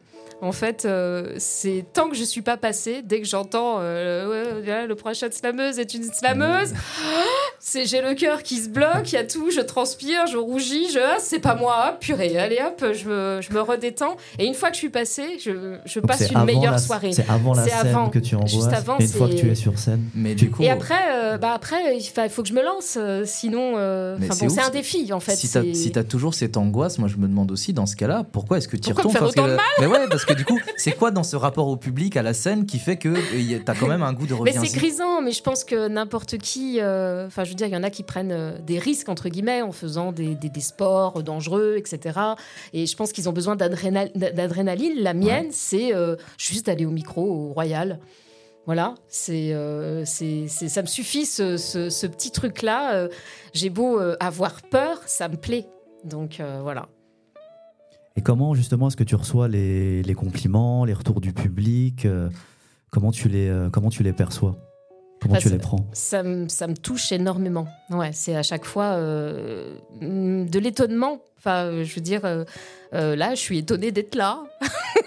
En fait, euh, c'est tant que je suis pas passée, dès que j'entends euh, ouais, le prochain slameuse est une slameuse, c'est j'ai le cœur qui se bloque, il y a tout, je transpire, je rougis, je ah, c'est pas moi, purée, allez hop, je me, je me redétends. Et une fois que je suis passée, je, passe une meilleure la- soirée. C'est avant la scène avant. que tu Juste angoisses. avant, et une fois que tu es sur scène, mais du coup Et après, euh, bah après, il fa- il faut que je me lance, euh, sinon, euh, c'est bon, un défi en fait. si t'as si toujours cette angoisse, moi je me demande aussi dans ce cas-là, pourquoi est-ce que tu parce autant que, de Mais ouais, parce que du coup, c'est quoi dans ce rapport au public, à la scène, qui fait que euh, t'as quand même un goût de Mais reviens c'est grisant, mais je pense que n'importe qui, euh, enfin je veux dire, il y en a qui prennent euh, des risques entre guillemets en faisant des, des- des sports dangereux, etc. Et je pense qu'ils ont besoin d'adrénal- d'adrénaline. La mienne, c'est euh, juste d'aller au micro, au Royal. Voilà, c'est, euh, c'est, ça me suffit ce, ce- ce petit truc-là. J'ai beau avoir peur, ça me plaît. Donc voilà. Et comment justement est-ce que tu reçois les, les compliments, les retours du public euh, comment, tu les, euh, comment tu les perçois? Comment Bah, tu ça- les prends? ça, me- ça me touche énormément. Ouais, c'est à chaque fois euh, de l'étonnement. Enfin, je veux dire, là, je suis étonnée d'être là.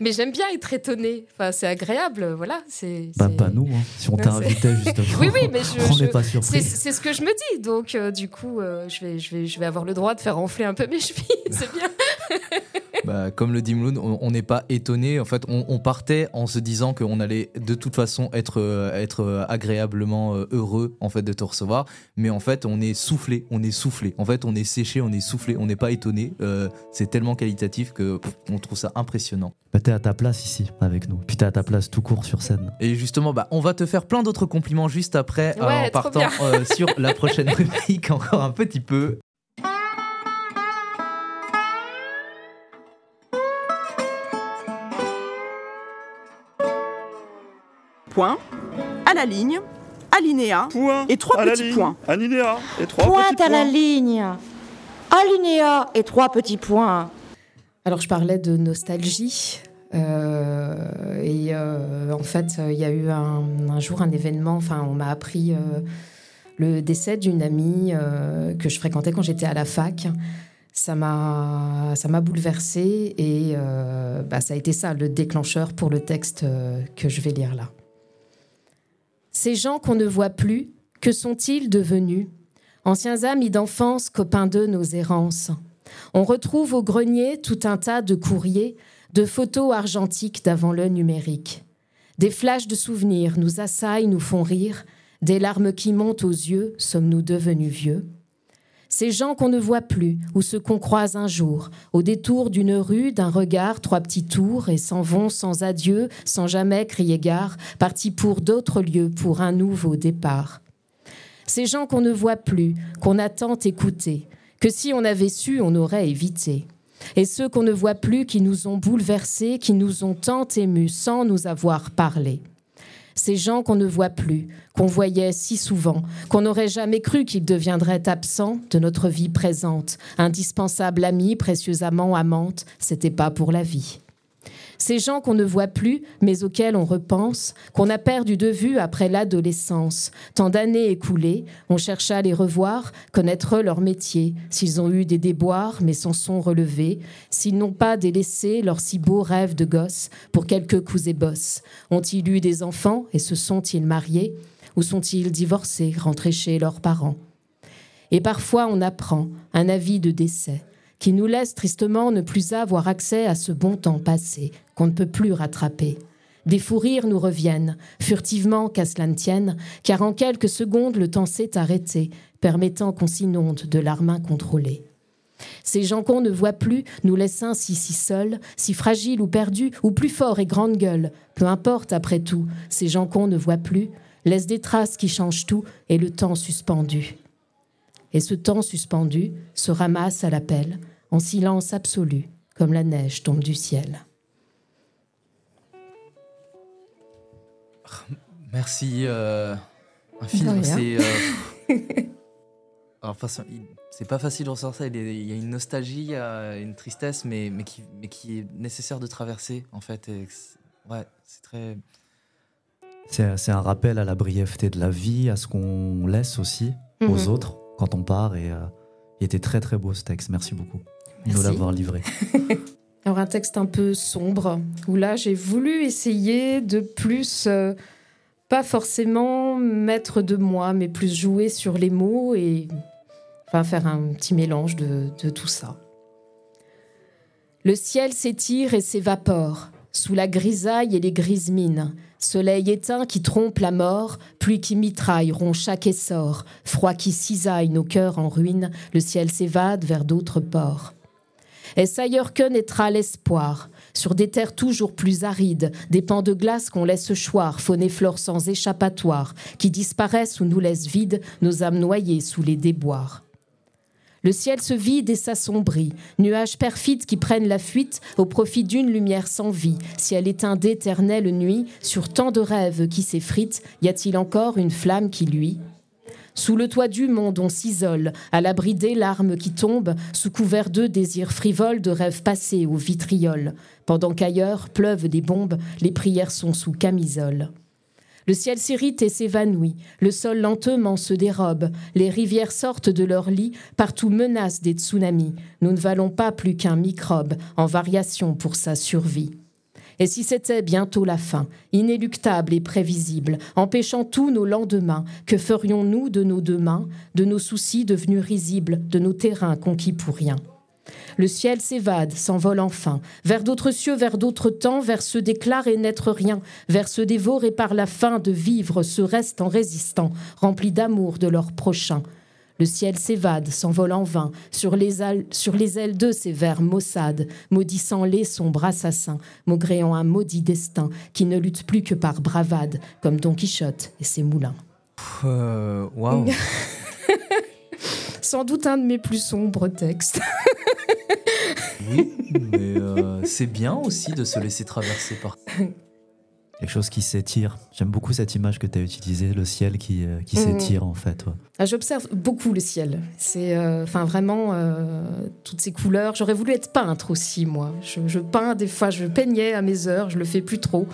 Mais j'aime bien être étonnée. Enfin, c'est agréable. Voilà. C'est. Bah, c'est- pas nous, hein, si on t'invitait justement. Oui, oui, mais je- on je- pas surpris. c'est ce que je me dis. Donc, euh, du coup, euh, je, vais, je, vais, je vais avoir le droit de faire enfler un peu mes chevilles. C'est bien. Bah, comme le dit Mloun, on n'est pas étonné. En fait, on, on partait en se disant qu'on allait de toute façon être, euh, être euh, agréablement euh, heureux en fait de te recevoir. Mais en fait, on est soufflé, on est soufflé. En fait, on est séché, on est soufflé. On n'est pas étonné. Euh, c'est tellement qualitatif que pff, on trouve ça impressionnant. Bah, t'es à ta place ici avec nous. Puis t'es à ta place tout court sur scène. Et justement, bah, on va te faire plein d'autres compliments juste après euh, en partant euh, sur la prochaine rubrique encore un petit peu. Point, à la ligne, alinéa Point et trois à petits ligne, points. Alinéa et trois Pointe petits à la points. ligne. Alinéa et trois petits points. Alors, je parlais de nostalgie. euh, et euh, en fait, il y a eu un, un jour un événement. Enfin, on m'a appris euh, le décès d'une amie euh, que je fréquentais quand j'étais à la fac. Ça m'a, ça m'a bouleversée et euh, bah, ça a été ça le déclencheur pour le texte euh, que je vais lire là. Ces gens qu'on ne voit plus, que sont-ils devenus? Anciens amis d'enfance, copains d'eux, nos errances. On retrouve au grenier tout un tas de courriers, de photos argentiques d'avant le numérique. Des flashs de souvenirs nous assaillent, nous font rire, des larmes qui montent aux yeux, sommes-nous devenus vieux? Ces gens qu'on ne voit plus, ou ceux qu'on croise un jour, au détour d'une rue, d'un regard, trois petits tours, et s'en vont sans adieu, sans jamais crier gare, partis pour d'autres lieux, pour un nouveau départ. Ces gens qu'on ne voit plus, qu'on a tant écoutés, que si on avait su, on aurait évité. Et ceux qu'on ne voit plus, qui nous ont bouleversés, qui nous ont tant émus sans nous avoir parlé. Ces gens qu'on ne voit plus, qu'on voyait si souvent, qu'on n'aurait jamais cru qu'ils deviendraient absents de notre vie présente, indispensable amie, précieusement amante, c'était pas pour la vie. Ces gens qu'on ne voit plus, mais auxquels on repense, qu'on a perdu de vue après l'adolescence. Tant d'années écoulées, on chercha à les revoir, connaître leur métier, s'ils ont eu des déboires, mais s'en sont relevés, s'ils n'ont pas délaissé leurs si beaux rêves de gosses pour quelques coups et bosses. Ont-ils eu des enfants et se sont-ils mariés? Ou sont-ils divorcés, rentrés chez leurs parents? Et parfois on apprend un avis de décès qui nous laisse tristement ne plus avoir accès à ce bon temps passé qu'on ne peut plus rattraper. Des fous rires nous reviennent, furtivement qu'à cela ne tienne, car en quelques secondes le temps s'est arrêté, permettant qu'on s'inonde de larmes incontrôlées. Ces gens qu'on ne voit plus nous laissent ainsi si seuls, si fragiles ou perdus, ou plus forts et grande gueule. Peu importe après tout, ces gens qu'on ne voit plus laissent des traces qui changent tout et le temps suspendu. Et ce temps suspendu se ramasse à l'appel, en silence absolu, comme la neige tombe du ciel. Merci euh, infiniment. C'est euh, c'est pas facile de ressortir. Il y a une nostalgie, il y a une tristesse, mais, mais, qui, mais qui est nécessaire de traverser, en fait. ouais, c'est très. C'est un rappel à la brièveté de la vie, à ce qu'on laisse aussi aux mhm. autres quand on part. Et euh, il était très très beau ce texte. Merci beaucoup nous l'avoir livré. Alors un texte un peu sombre, où là j'ai voulu essayer de plus, euh, pas forcément mettre de moi, mais plus jouer sur les mots et enfin, faire un petit mélange de, de tout ça. Le ciel s'étire et s'évapore, sous la grisaille et les grises mines. Soleil éteint qui trompe la mort, pluie qui mitraille rompt chaque essor, froid qui cisaille nos cœurs en ruine, le ciel s'évade vers d'autres ports. Est-ce ailleurs que naîtra l'espoir? Sur des terres toujours plus arides, des pans de glace qu'on laisse choir, faune et flore sans échappatoire, qui disparaissent ou nous laissent vides, nos âmes noyées sous les déboires. Le ciel se vide et s'assombrit, nuages perfides qui prennent la fuite au profit d'une lumière sans vie. Ciel éteint d'éternelle nuit, sur tant de rêves qui s'effritent, y a-t-il encore une flamme qui luit? Sous le toit du monde, on s'isole, à l'abri des larmes qui tombent, sous couvert de désirs frivoles, de rêves passés au vitriol. Pendant qu'ailleurs pleuvent des bombes, les prières sont sous camisole. Le ciel s'irrite et s'évanouit, le sol lentement se dérobe, les rivières sortent de leur lit, partout menacent des tsunamis. Nous ne valons pas plus qu'un microbe en variation pour sa survie. Et si c'était bientôt la fin, inéluctable et prévisible, empêchant tous nos lendemains, que ferions-nous de nos demain, de nos soucis devenus risibles, de nos terrains conquis pour rien? Le ciel s'évade, s'envole enfin, vers d'autres cieux, vers d'autres temps, vers ceux déclare et n'être rien, vers ceux dévorés par la faim de vivre, se restent en résistant, remplis d'amour de leur prochain. Le ciel s'évade, s'envole en vain, sur les, ailes, sur les ailes de ces vers maussades, maudissant les sombres assassins, maugréant un maudit destin qui ne lutte plus que par bravade, comme Don Quichotte et ses moulins. Euh! Sans doute un de mes plus sombres textes. oui, mais euh, c'est bien aussi de se laisser traverser par quelque chose qui s'étire. J'aime beaucoup cette image que tu as utilisée, le ciel qui, euh, qui mhm. s'étire en fait. Ah, j'observe beaucoup le ciel. C'est euh, enfin vraiment euh, toutes ces couleurs. J'aurais voulu être peintre aussi, moi. Je, je, peins des fois, je peignais à mes heures, je le fais plus trop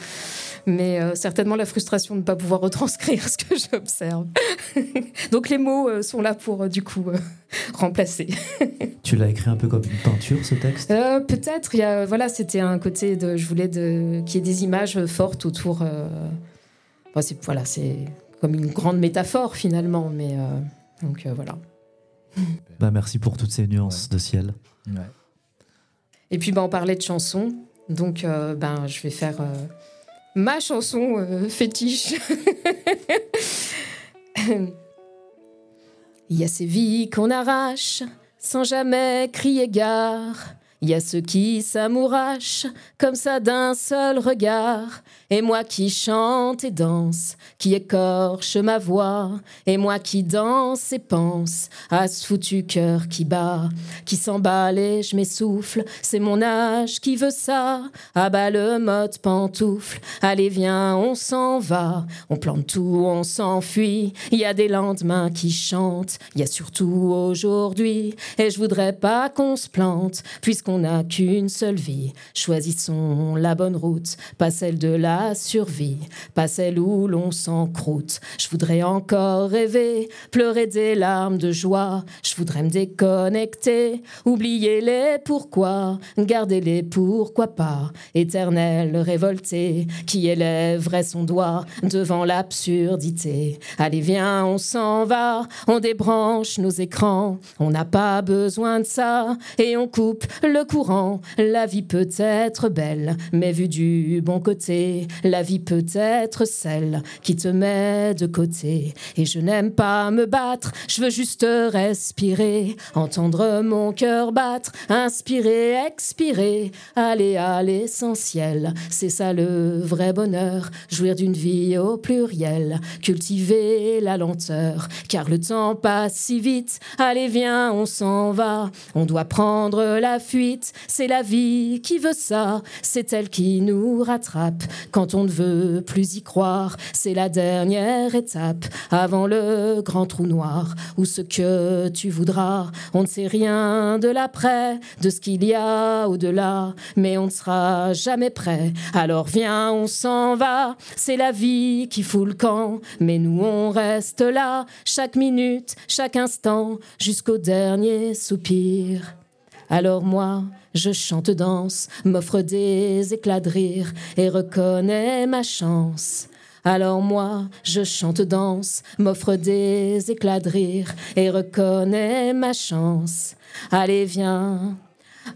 mais euh, certainement la frustration de ne pas pouvoir retranscrire ce que j'observe. Donc les mots euh, sont là pour, euh, du coup, remplacer. tu l'as écrit un peu comme une peinture, ce texte? Peut-être. Il voilà, c'était un côté de, je voulais de, qu'il y ait des images fortes autour. c'est, voilà, c'est comme une grande métaphore finalement, mais donc voilà. Bah, merci pour toutes ces nuances de ciel. Et puis bah, on parlait de chansons, donc ben je vais faire ma chanson euh, fétiche. Il y a ces vies qu'on arrache sans jamais crier gare. Y a ceux qui s'amourachent comme ça d'un seul regard, et moi qui chante et danse, qui écorche ma voix, et moi qui danse et pense à ce foutu cœur qui bat, qui s'emballe et je m'essouffle, c'est mon âge qui veut ça, ah bah le mode pantoufle, allez viens on s'en va, on plante tout, on s'enfuit, y a des lendemains qui chantent, y a surtout aujourd'hui, et je voudrais pas qu'on se plante, puisqu'on n'a qu'une seule vie. Choisissons la bonne route, pas celle de la survie, pas celle où l'on s'encroute. Je voudrais encore rêver, pleurer des larmes de joie. Je voudrais me déconnecter, oublier les pourquoi, garder les pourquoi pas. Éternel révolté, qui élèverait son doigt devant l'absurdité. Allez, viens, on s'en va, on débranche nos écrans. On n'a pas besoin de ça, et on coupe le courant. La vie peut être belle, mais vue du bon côté, la vie peut être celle qui te met de côté. Et je n'aime pas me battre, je veux juste respirer, entendre mon cœur battre, inspirer, expirer, aller à l'essentiel. C'est ça le vrai bonheur, jouir d'une vie au pluriel, cultiver la lenteur, car le temps passe si vite. Allez, viens, on s'en va, on doit prendre la fuite c'est la vie qui veut ça, c'est elle qui nous rattrape quand on ne veut plus y croire. C'est la dernière étape avant le grand trou noir ou ce que tu voudras. On ne sait rien de l'après, de ce qu'il y a au-delà, mais on ne sera jamais prêt. Alors viens, on s'en va. C'est la vie qui fout le camp, mais nous on reste là, chaque minute, chaque instant, jusqu'au dernier soupir. Alors moi, je chante, danse, m'offre des éclats de rire et reconnais ma chance. Alors moi, je chante, danse, m'offre des éclats de rire et reconnais ma chance. Allez, viens,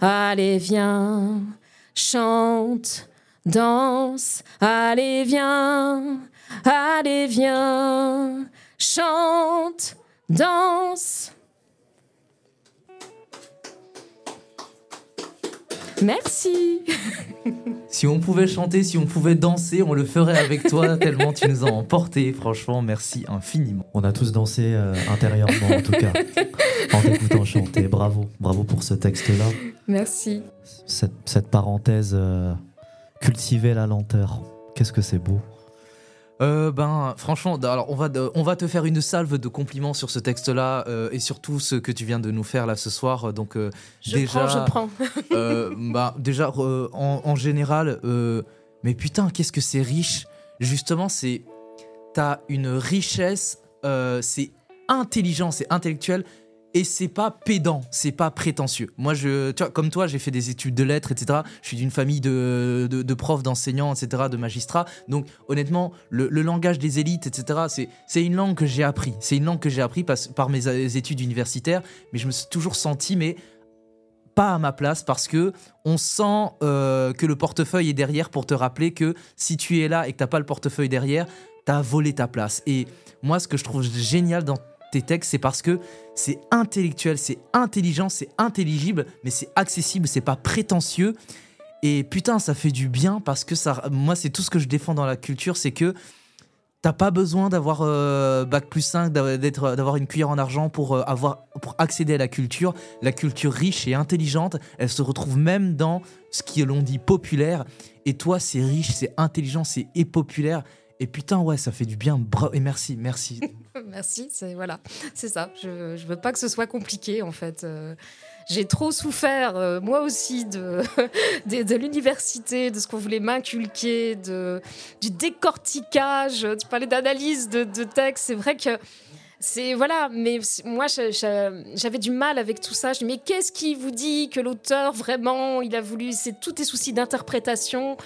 allez, viens, chante, danse, allez, viens, allez, viens, chante, danse. Merci. si on pouvait chanter, si on pouvait danser, on le ferait avec toi, tellement tu nous as emporté. Franchement, merci infiniment. On a tous dansé euh, intérieurement, en tout cas, en t'écoutant chanter. Bravo, bravo pour ce texte-là. Merci. Cette, parenthèse, euh, cultiver la lenteur. Qu'est-ce que c'est beau. Euh, ben, franchement, alors on va, on va te faire une salve de compliments sur ce texte-là euh, et surtout ce que tu viens de nous faire là ce soir. Donc euh, je déjà, je prends. bah, déjà en, général, mais putain, qu'est-ce que c'est riche. Justement, c'est t'as une richesse, c'est intelligent, c'est intellectuel et c'est pas pédant, c'est pas prétentieux. Moi, je, tu vois, comme toi, j'ai fait des études de lettres, etc. Je suis d'une famille de, de, profs, d'enseignants, etc., de magistrats. Donc, honnêtement, le, langage des élites, etc., c'est une langue que j'ai appris. C'est une langue que j'ai appris par, mes études universitaires, mais je me suis toujours senti, mais pas à ma place parce que on sent euh, que le portefeuille est derrière pour te rappeler que si tu es là et que t'as pas le portefeuille derrière, t'as volé ta place. Et moi, ce que je trouve génial dans tes textes, c'est parce que c'est intellectuel, c'est intelligent, c'est intelligible, mais c'est accessible, c'est pas prétentieux. Et putain, ça fait du bien parce que ça, moi, c'est tout ce que je défends dans la culture, c'est que t'as pas besoin d'avoir euh, bac plus 5, d'avoir une cuillère en argent pour, euh, avoir, pour accéder à la culture. La culture riche et intelligente, elle se retrouve même dans ce qui l'on dit populaire. Et toi, c'est riche, c'est intelligent, c'est et populaire. Et putain, ouais, ça fait du bien. Et merci, merci. merci, c'est voilà, c'est ça. Je, je veux pas que ce soit compliqué en fait. Euh, j'ai trop souffert, euh, moi aussi, de, de, l'université, de ce qu'on voulait m'inculquer, du décortiquage. Tu parlais d'analyse de, de texte. C'est vrai que c'est voilà, mais moi j'avais du mal avec tout ça. Je dis mais qu'est-ce qui vous dit que l'auteur vraiment il a voulu C'est tous tes soucis d'interprétation?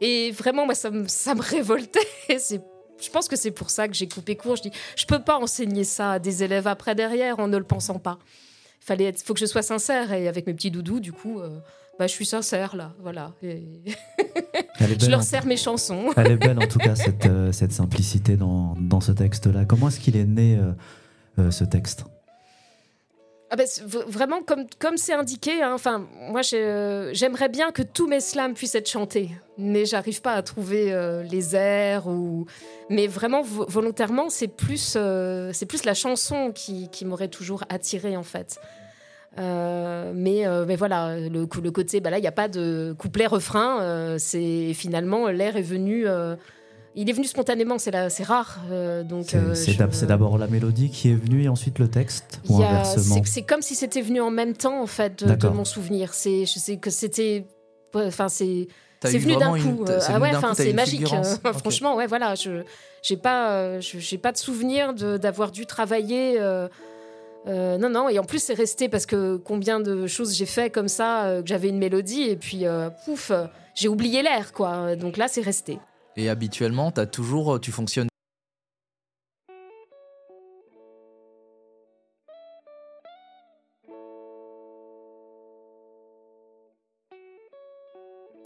Et vraiment, moi, ça me, ça me révoltait. C'est je pense que c'est pour ça que j'ai coupé court. Je dis, je peux pas enseigner ça à des élèves après derrière en ne le pensant pas. Il fallait, faut que je sois sincère et avec mes petits doudous, du coup, euh, bah, je suis sincère là, voilà. je leur sers mes chansons. Elle est belle en tout cas cette, euh, cette simplicité dans, dans ce texte-là. Comment est-ce qu'il est né euh, ce texte? Ah ben, vraiment, comme c'est indiqué, hein, moi j'aimerais bien que tous mes slams puissent être chantés, mais j'arrive pas à trouver euh, les airs ou. Mais vraiment, volontairement, c'est plus euh, plus la chanson qui, qui m'aurait toujours attiré en fait. Euh, mais, mais voilà, le, le côté, bah là, il n'y a pas de couplet-refrain. c'est finalement, l'air est venu il est venu spontanément, c'est rare. Euh, donc c'est euh, d'abord la mélodie qui est venue et ensuite le texte ou inversement. C'est comme si c'était venu en même temps en fait de, mon souvenir. C'est je sais que c'était, enfin c'est. C'est venu d'un coup. Euh, ah ouais, enfin c'est magique. Franchement, ouais, voilà. Je j'ai pas, j'ai pas de souvenir d'avoir dû travailler. non, non, et en plus c'est resté parce que combien de choses j'ai fait comme ça, que j'avais une mélodie et puis pouf, j'ai oublié l'air quoi. Donc là c'est resté. Et habituellement, as toujours, tu fonctionnes.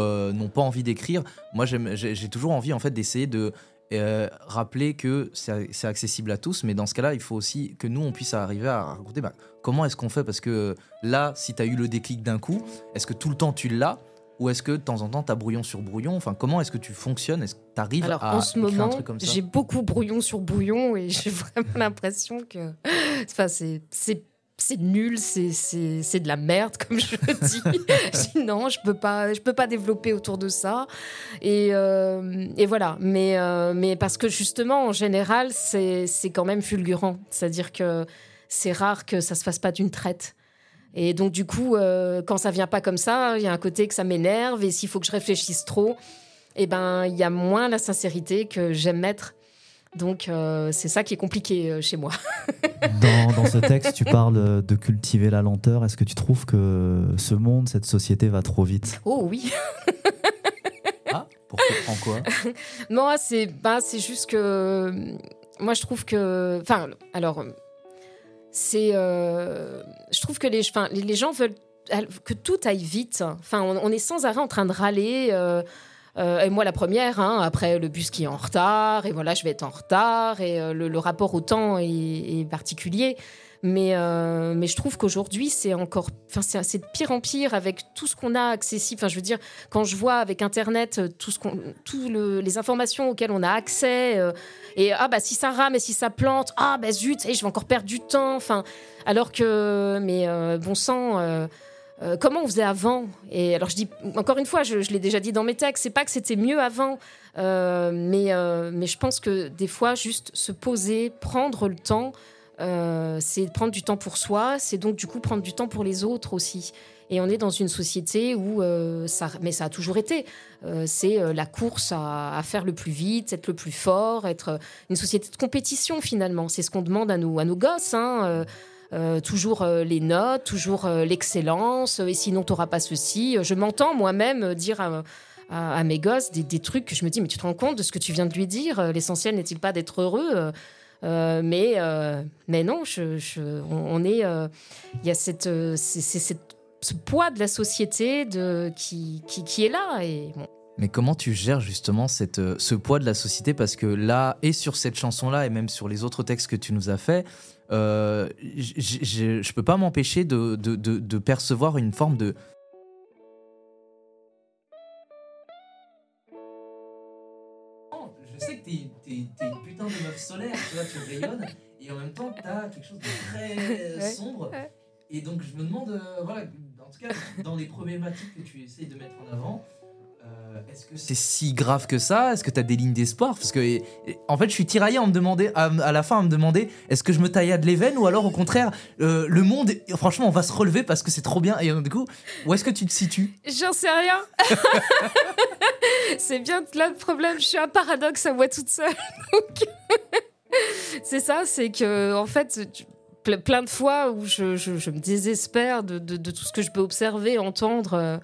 Euh, n'ont pas envie d'écrire. Moi, j'ai toujours envie en fait d'essayer de euh, rappeler que c'est accessible à tous, mais dans ce cas-là, il faut aussi que nous, on puisse arriver à raconter bah, comment est-ce qu'on fait, parce que là, si tu as eu le déclic d'un coup, est-ce que tout le temps tu l'as? Ou est-ce que de temps en temps, tu as brouillon sur brouillon? Enfin, comment est-ce que tu fonctionnes? Est-ce que tu arrives à en ce moment, un truc comme ça? J'ai beaucoup brouillon sur brouillon et j'ai vraiment l'impression que enfin, c'est c'est nul, c'est de la merde, comme je le dis. non, je peux pas, je peux pas développer autour de ça. Et, euh, et voilà. Mais, euh, mais parce que justement, en général, c'est quand même fulgurant. C'est-à-dire que c'est rare que ça se fasse pas d'une traite. Et donc, du coup, euh, quand ça vient pas comme ça, il y a un côté que ça m'énerve. Et s'il faut que je réfléchisse trop, eh ben, il y a moins la sincérité que j'aime mettre. Donc, euh, c'est ça qui est compliqué euh, chez moi. dans, ce texte, tu parles de cultiver la lenteur. Est-ce que tu trouves que ce monde, cette société va trop vite? Oh oui Ah Pourquoi En quoi? Non, c'est bah, juste que. Moi, je trouve que. Enfin, alors c'est, euh, je trouve que les, les gens veulent que tout aille vite. Enfin, on, est sans arrêt en train de râler. Euh, euh, et moi, la première, hein, après le bus qui est en retard, et voilà, je vais être en retard, et le, rapport au temps est particulier. Mais, euh, mais je trouve qu'aujourd'hui, c'est encore. Enfin, c'est de pire en pire avec tout ce qu'on a accessible. Enfin, je veux dire, quand je vois avec Internet euh, tout ce qu'on, tout les informations auxquelles on a accès, euh, et ah, bah, si ça rame et si ça plante, ah, bah, zut, et je vais encore perdre du temps. Enfin, alors que. Mais bon sang. comment on faisait avant? Et alors je dis encore une fois, je, je l'ai déjà dit dans mes textes, c'est pas que c'était mieux avant, mais mais je pense que des fois juste se poser, prendre le temps, euh, c'est prendre du temps pour soi, c'est donc du coup prendre du temps pour les autres aussi. Et on est dans une société où, euh, ça, mais ça a toujours été, euh, c'est la course à, faire le plus vite, être le plus fort, être une société de compétition finalement. C'est ce qu'on demande à nos, à nos gosses. Hein, toujours les notes, toujours l'excellence, et sinon tu n'auras pas ceci. Je m'entends moi-même dire à, à, mes gosses des, des, trucs que je me dis, mais tu te rends compte de ce que tu viens de lui dire? L'essentiel n'est-il pas d'être heureux? Euh, mais, euh, mais non, on, est. Euh, il y a cette, ce poids de la société de, qui, qui, est là. Et Mais comment tu gères justement cette, ce poids de la société? Parce que là, et sur cette chanson-là, et même sur les autres textes que tu nous as faits, je ne peux pas m'empêcher de, de, de, percevoir une forme de, tu vois, tu rayonnes, et en même temps, t'as quelque chose de très sombre. Et donc, je me demande, euh, voilà, en tout cas, dans les problématiques que tu essayes de mettre en avant, euh, est-ce que c'est si grave que ça? Est-ce que tu as des lignes d'espoir? Parce que, en fait, je suis tiraillé à me demander, à, la fin, à me demander est-ce que je me taille à de l'éven ou alors au contraire, euh, le monde, franchement, on va se relever parce que c'est trop bien. Et du coup, où est-ce que tu te situes? J'en sais rien. c'est bien là le problème. Je suis un paradoxe à moi toute seule. c'est ça, c'est que, en fait, plein de fois où je, me désespère de, tout ce que je peux observer, entendre. Euh,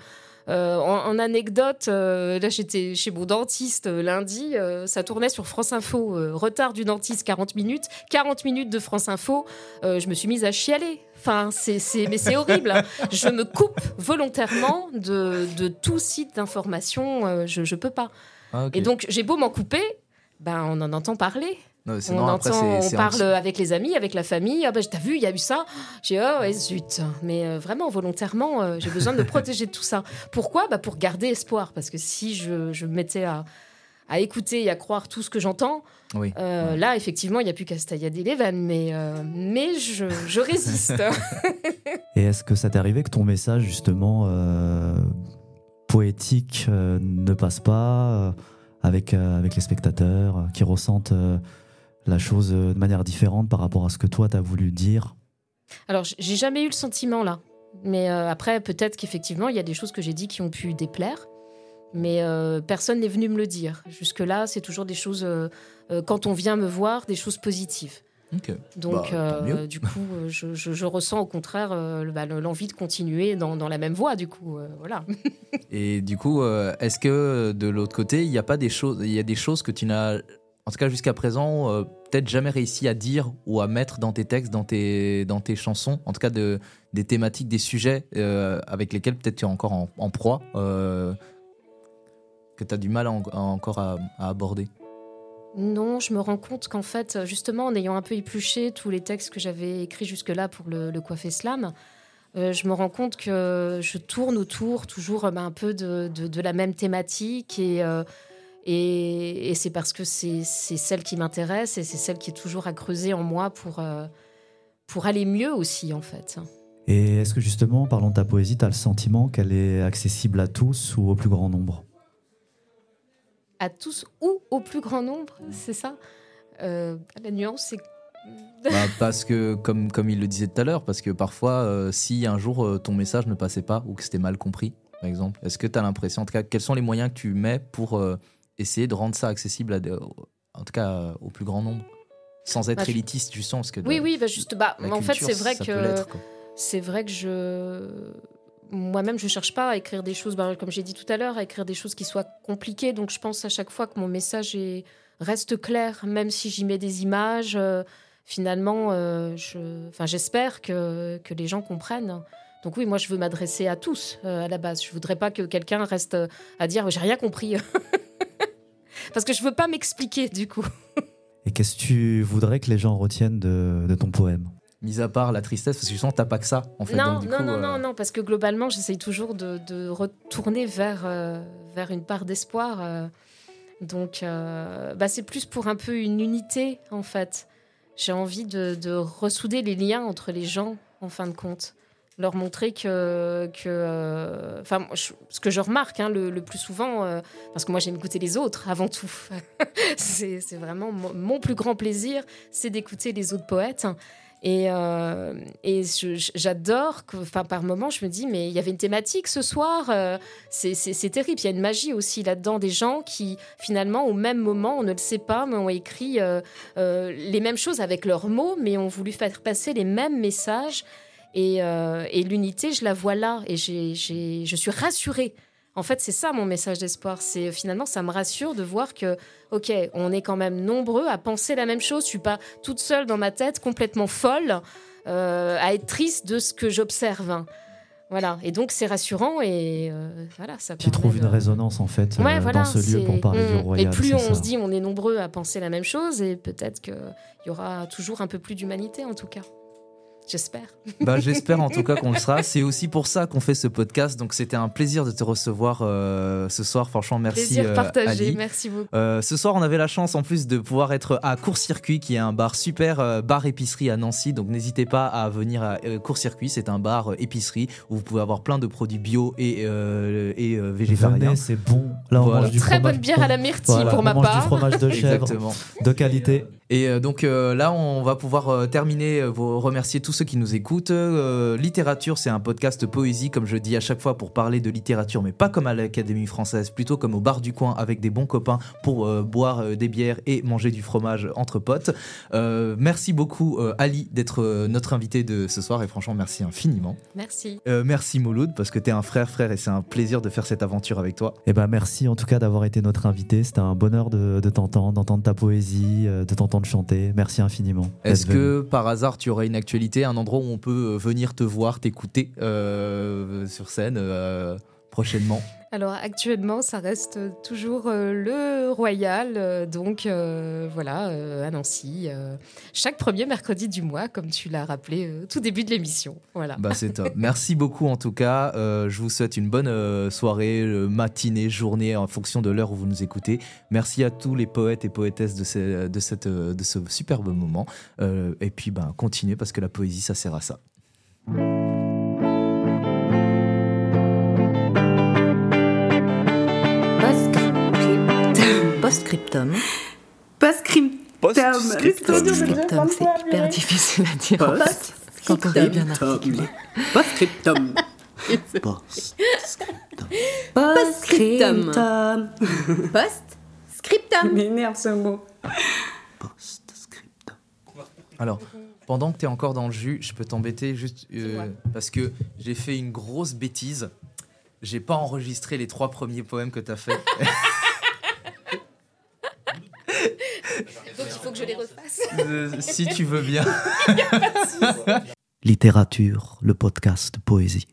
euh, en, anecdote, euh, là j'étais chez mon dentiste euh, lundi, ça tournait sur France Info, retard du dentiste 40 minutes, 40 minutes de France Info, je me suis mise à chialer. Enfin, c'est, mais c'est horrible. Hein. Je me coupe volontairement de, de tout site d'information, je, je peux pas. Ah, Et donc j'ai beau m'en couper, ben on en entend parler. On entend, on parle avec les amis, avec la famille. Ah bah, t'as vu, il y a eu ça. J'ai oh ouais, zut. Mais euh, vraiment, volontairement, euh, j'ai besoin de me protéger de tout ça. Pourquoi? Bah, Pour garder espoir. Parce que si je, je me mettais à, à, écouter et à croire tout ce que j'entends, oui. Euh, là, effectivement, il n'y a plus qu'à se tailler les veines. Mais, mais je, je résiste. et est-ce que ça t'est arrivé que ton message, justement, poétique, ne passe pas avec, avec les spectateurs qui ressentent la chose euh, de manière différente par rapport à ce que toi, tu as voulu dire Alors, j'ai jamais eu le sentiment là. Mais euh, après, peut-être qu'effectivement, il y a des choses que j'ai dit qui ont pu déplaire. Mais euh, personne n'est venu me le dire. Jusque-là, c'est toujours des choses, quand on vient me voir, des choses positives. Donc, bah, du coup, je, ressens au contraire bah, l'envie de continuer dans, dans, la même voie. Du coup, voilà. Et du coup, est-ce que de l'autre côté, il n'y a pas des choses, il y a des choses que tu n'as en tout cas jusqu'à présent, euh, peut-être jamais réussi à dire ou à mettre dans tes textes, dans tes, dans tes chansons, en tout cas de, des thématiques, des sujets euh, avec lesquels peut-être tu es encore en, proie, euh, que tu as du mal encore à, aborder. Non, je me rends compte qu'en fait, justement, en ayant un peu épluché tous les textes que j'avais écrits jusque-là pour le, le Coiffé Slam, je me rends compte que je tourne autour toujours ben, un peu de, de, la même thématique et et, c'est parce que c'est celle qui m'intéresse et c'est celle qui est toujours à creuser en moi pour, euh, pour aller mieux aussi, en fait. Et est-ce que justement, parlant de ta poésie, tu as le sentiment qu'elle est accessible à tous ou au plus grand nombre? À tous ou au plus grand nombre, c'est ça? Euh, La nuance, c'est bah, parce que, comme, comme il le disait tout à l'heure, parce que parfois, euh, si un jour ton message ne passait pas ou que c'était mal compris, par exemple, est-ce que tu as l'impression, en tout cas, quels sont les moyens que tu mets pour essayer de rendre ça accessible, à en tout cas au plus grand nombre, sans être bah, élitiste du sens. Que oui, oui, bah juste, bah, en fait, c'est vrai que c'est vrai que je moi-même, je cherche pas à écrire des choses, bah, comme j'ai dit tout à l'heure, à écrire des choses qui soient compliquées. Donc, je pense à chaque fois que mon message est, reste clair, même si j'y mets des images. Euh, finalement, euh, je, enfin, j'espère que, que les gens comprennent. Donc oui, moi, je veux m'adresser à tous euh, à la base. Je voudrais pas que quelqu'un reste à dire j'ai rien compris. Parce que je veux pas m'expliquer du coup. Et qu'est-ce que tu voudrais que les gens retiennent de, ton poème? Mis à part la tristesse, parce que je sens que t'as pas que ça, en fait. Non, non, non, non, non, parce que globalement, j'essaye toujours de, retourner vers, euh, vers une part d'espoir. Euh. donc, euh, bah, c'est plus pour un peu une unité, en fait. J'ai envie de, de, ressouder les liens entre les gens, en fin de compte leur montrer que, euh, enfin, ce que je remarque hein, le, plus souvent, euh, parce que moi j'aime écouter les autres avant tout. c'est vraiment mon, plus grand plaisir, c'est d'écouter les autres poètes. Et, euh, j'adore, enfin par moments, je me dis, mais il y avait une thématique ce soir, c'est terrible. Il y a une magie aussi là-dedans, des gens qui finalement, au même moment, on ne le sait pas, mais ont écrit les mêmes choses avec leurs mots, mais ont voulu faire passer les mêmes messages euh, et, l'unité, je la vois là et je suis rassurée. En fait, c'est ça mon message d'espoir. C'est finalement, ça me rassure de voir que, ok, on est quand même nombreux à penser la même chose. Je suis pas toute seule dans ma tête, complètement folle, euh, à être triste de ce que j'observe. Voilà, et donc c'est rassurant et euh, voilà, ça. Tu trouves une résonance en fait dans ce lieu pour parler du royal. Et plus on se dit on est nombreux à penser la même chose, et peut-être qu'il y aura toujours un peu plus d'humanité en tout cas. J'espère. Bah, J'espère en tout cas qu'on le sera. C'est aussi pour ça qu'on fait ce podcast. Donc c'était un plaisir de te recevoir euh, ce soir. Franchement, merci. Plaisir euh, partagé. Merci beaucoup. Euh, ce soir, on avait la chance en plus de pouvoir être à Court Circuit, qui est un bar super bar épicerie à Nancy. Donc n'hésitez pas à venir à Court Circuit. C'est un bar épicerie où vous pouvez avoir plein de produits bio et, et végétariens. C'est bon. Là, on mange du Très bonne bière à la myrtille pour ma part. Du fromage de chèvre de qualité. Et euh, donc euh, là, on va pouvoir euh, terminer, vous remercier tous ceux qui nous écoutent. littérature, c'est un podcast poésie, comme je dis à chaque fois, pour parler de littérature, mais pas comme à l'Académie française, plutôt comme au bar du coin avec des bons copains pour boire des bières et manger du fromage entre potes. merci beaucoup, Ali, d'être notre invité de ce soir, et franchement, merci infiniment. Merci. merci Mouloud, parce que tu es un frère, frère, et c'est un plaisir de faire cette aventure avec toi. Et eh ben merci en tout cas d'avoir été notre invité. C'était un bonheur de, de t'entendre, d'entendre ta poésie, de t'entendre de chanter. Merci infiniment. Est-ce que par hasard tu aurais une actualité, un endroit où on peut euh, venir te voir, t'écouter euh, sur scène euh, prochainement? Alors actuellement, ça reste toujours euh, le Royal, euh, donc euh, voilà, à Nancy, chaque premier mercredi du mois, comme tu l'as rappelé tout début de l'émission. Voilà. Bah c'est top. Merci beaucoup en tout cas. je vous souhaite une bonne soirée, matinée, journée en fonction de l'heure où vous nous écoutez. Merci à tous les poètes et poétesses de, de, cette, de ce superbe moment. et puis ben, continuez parce que la poésie, ça sert à ça. Postscriptum. Postscriptum. Postscriptum, c'est hyper difficile à dire. Post quand on est bien articulé. Postscriptum. Postscriptum. Postscriptum. Postscriptum. M'énerve ce mot. Postscriptum. Alors, pendant que tu es encore dans le jus, je peux t'embêter juste euh, parce que j'ai fait une grosse bêtise. J'ai pas enregistré les trois premiers poèmes que tu as fait. Donc il faut que je les refasse. Euh, si tu veux bien. Littérature, le podcast Poésie.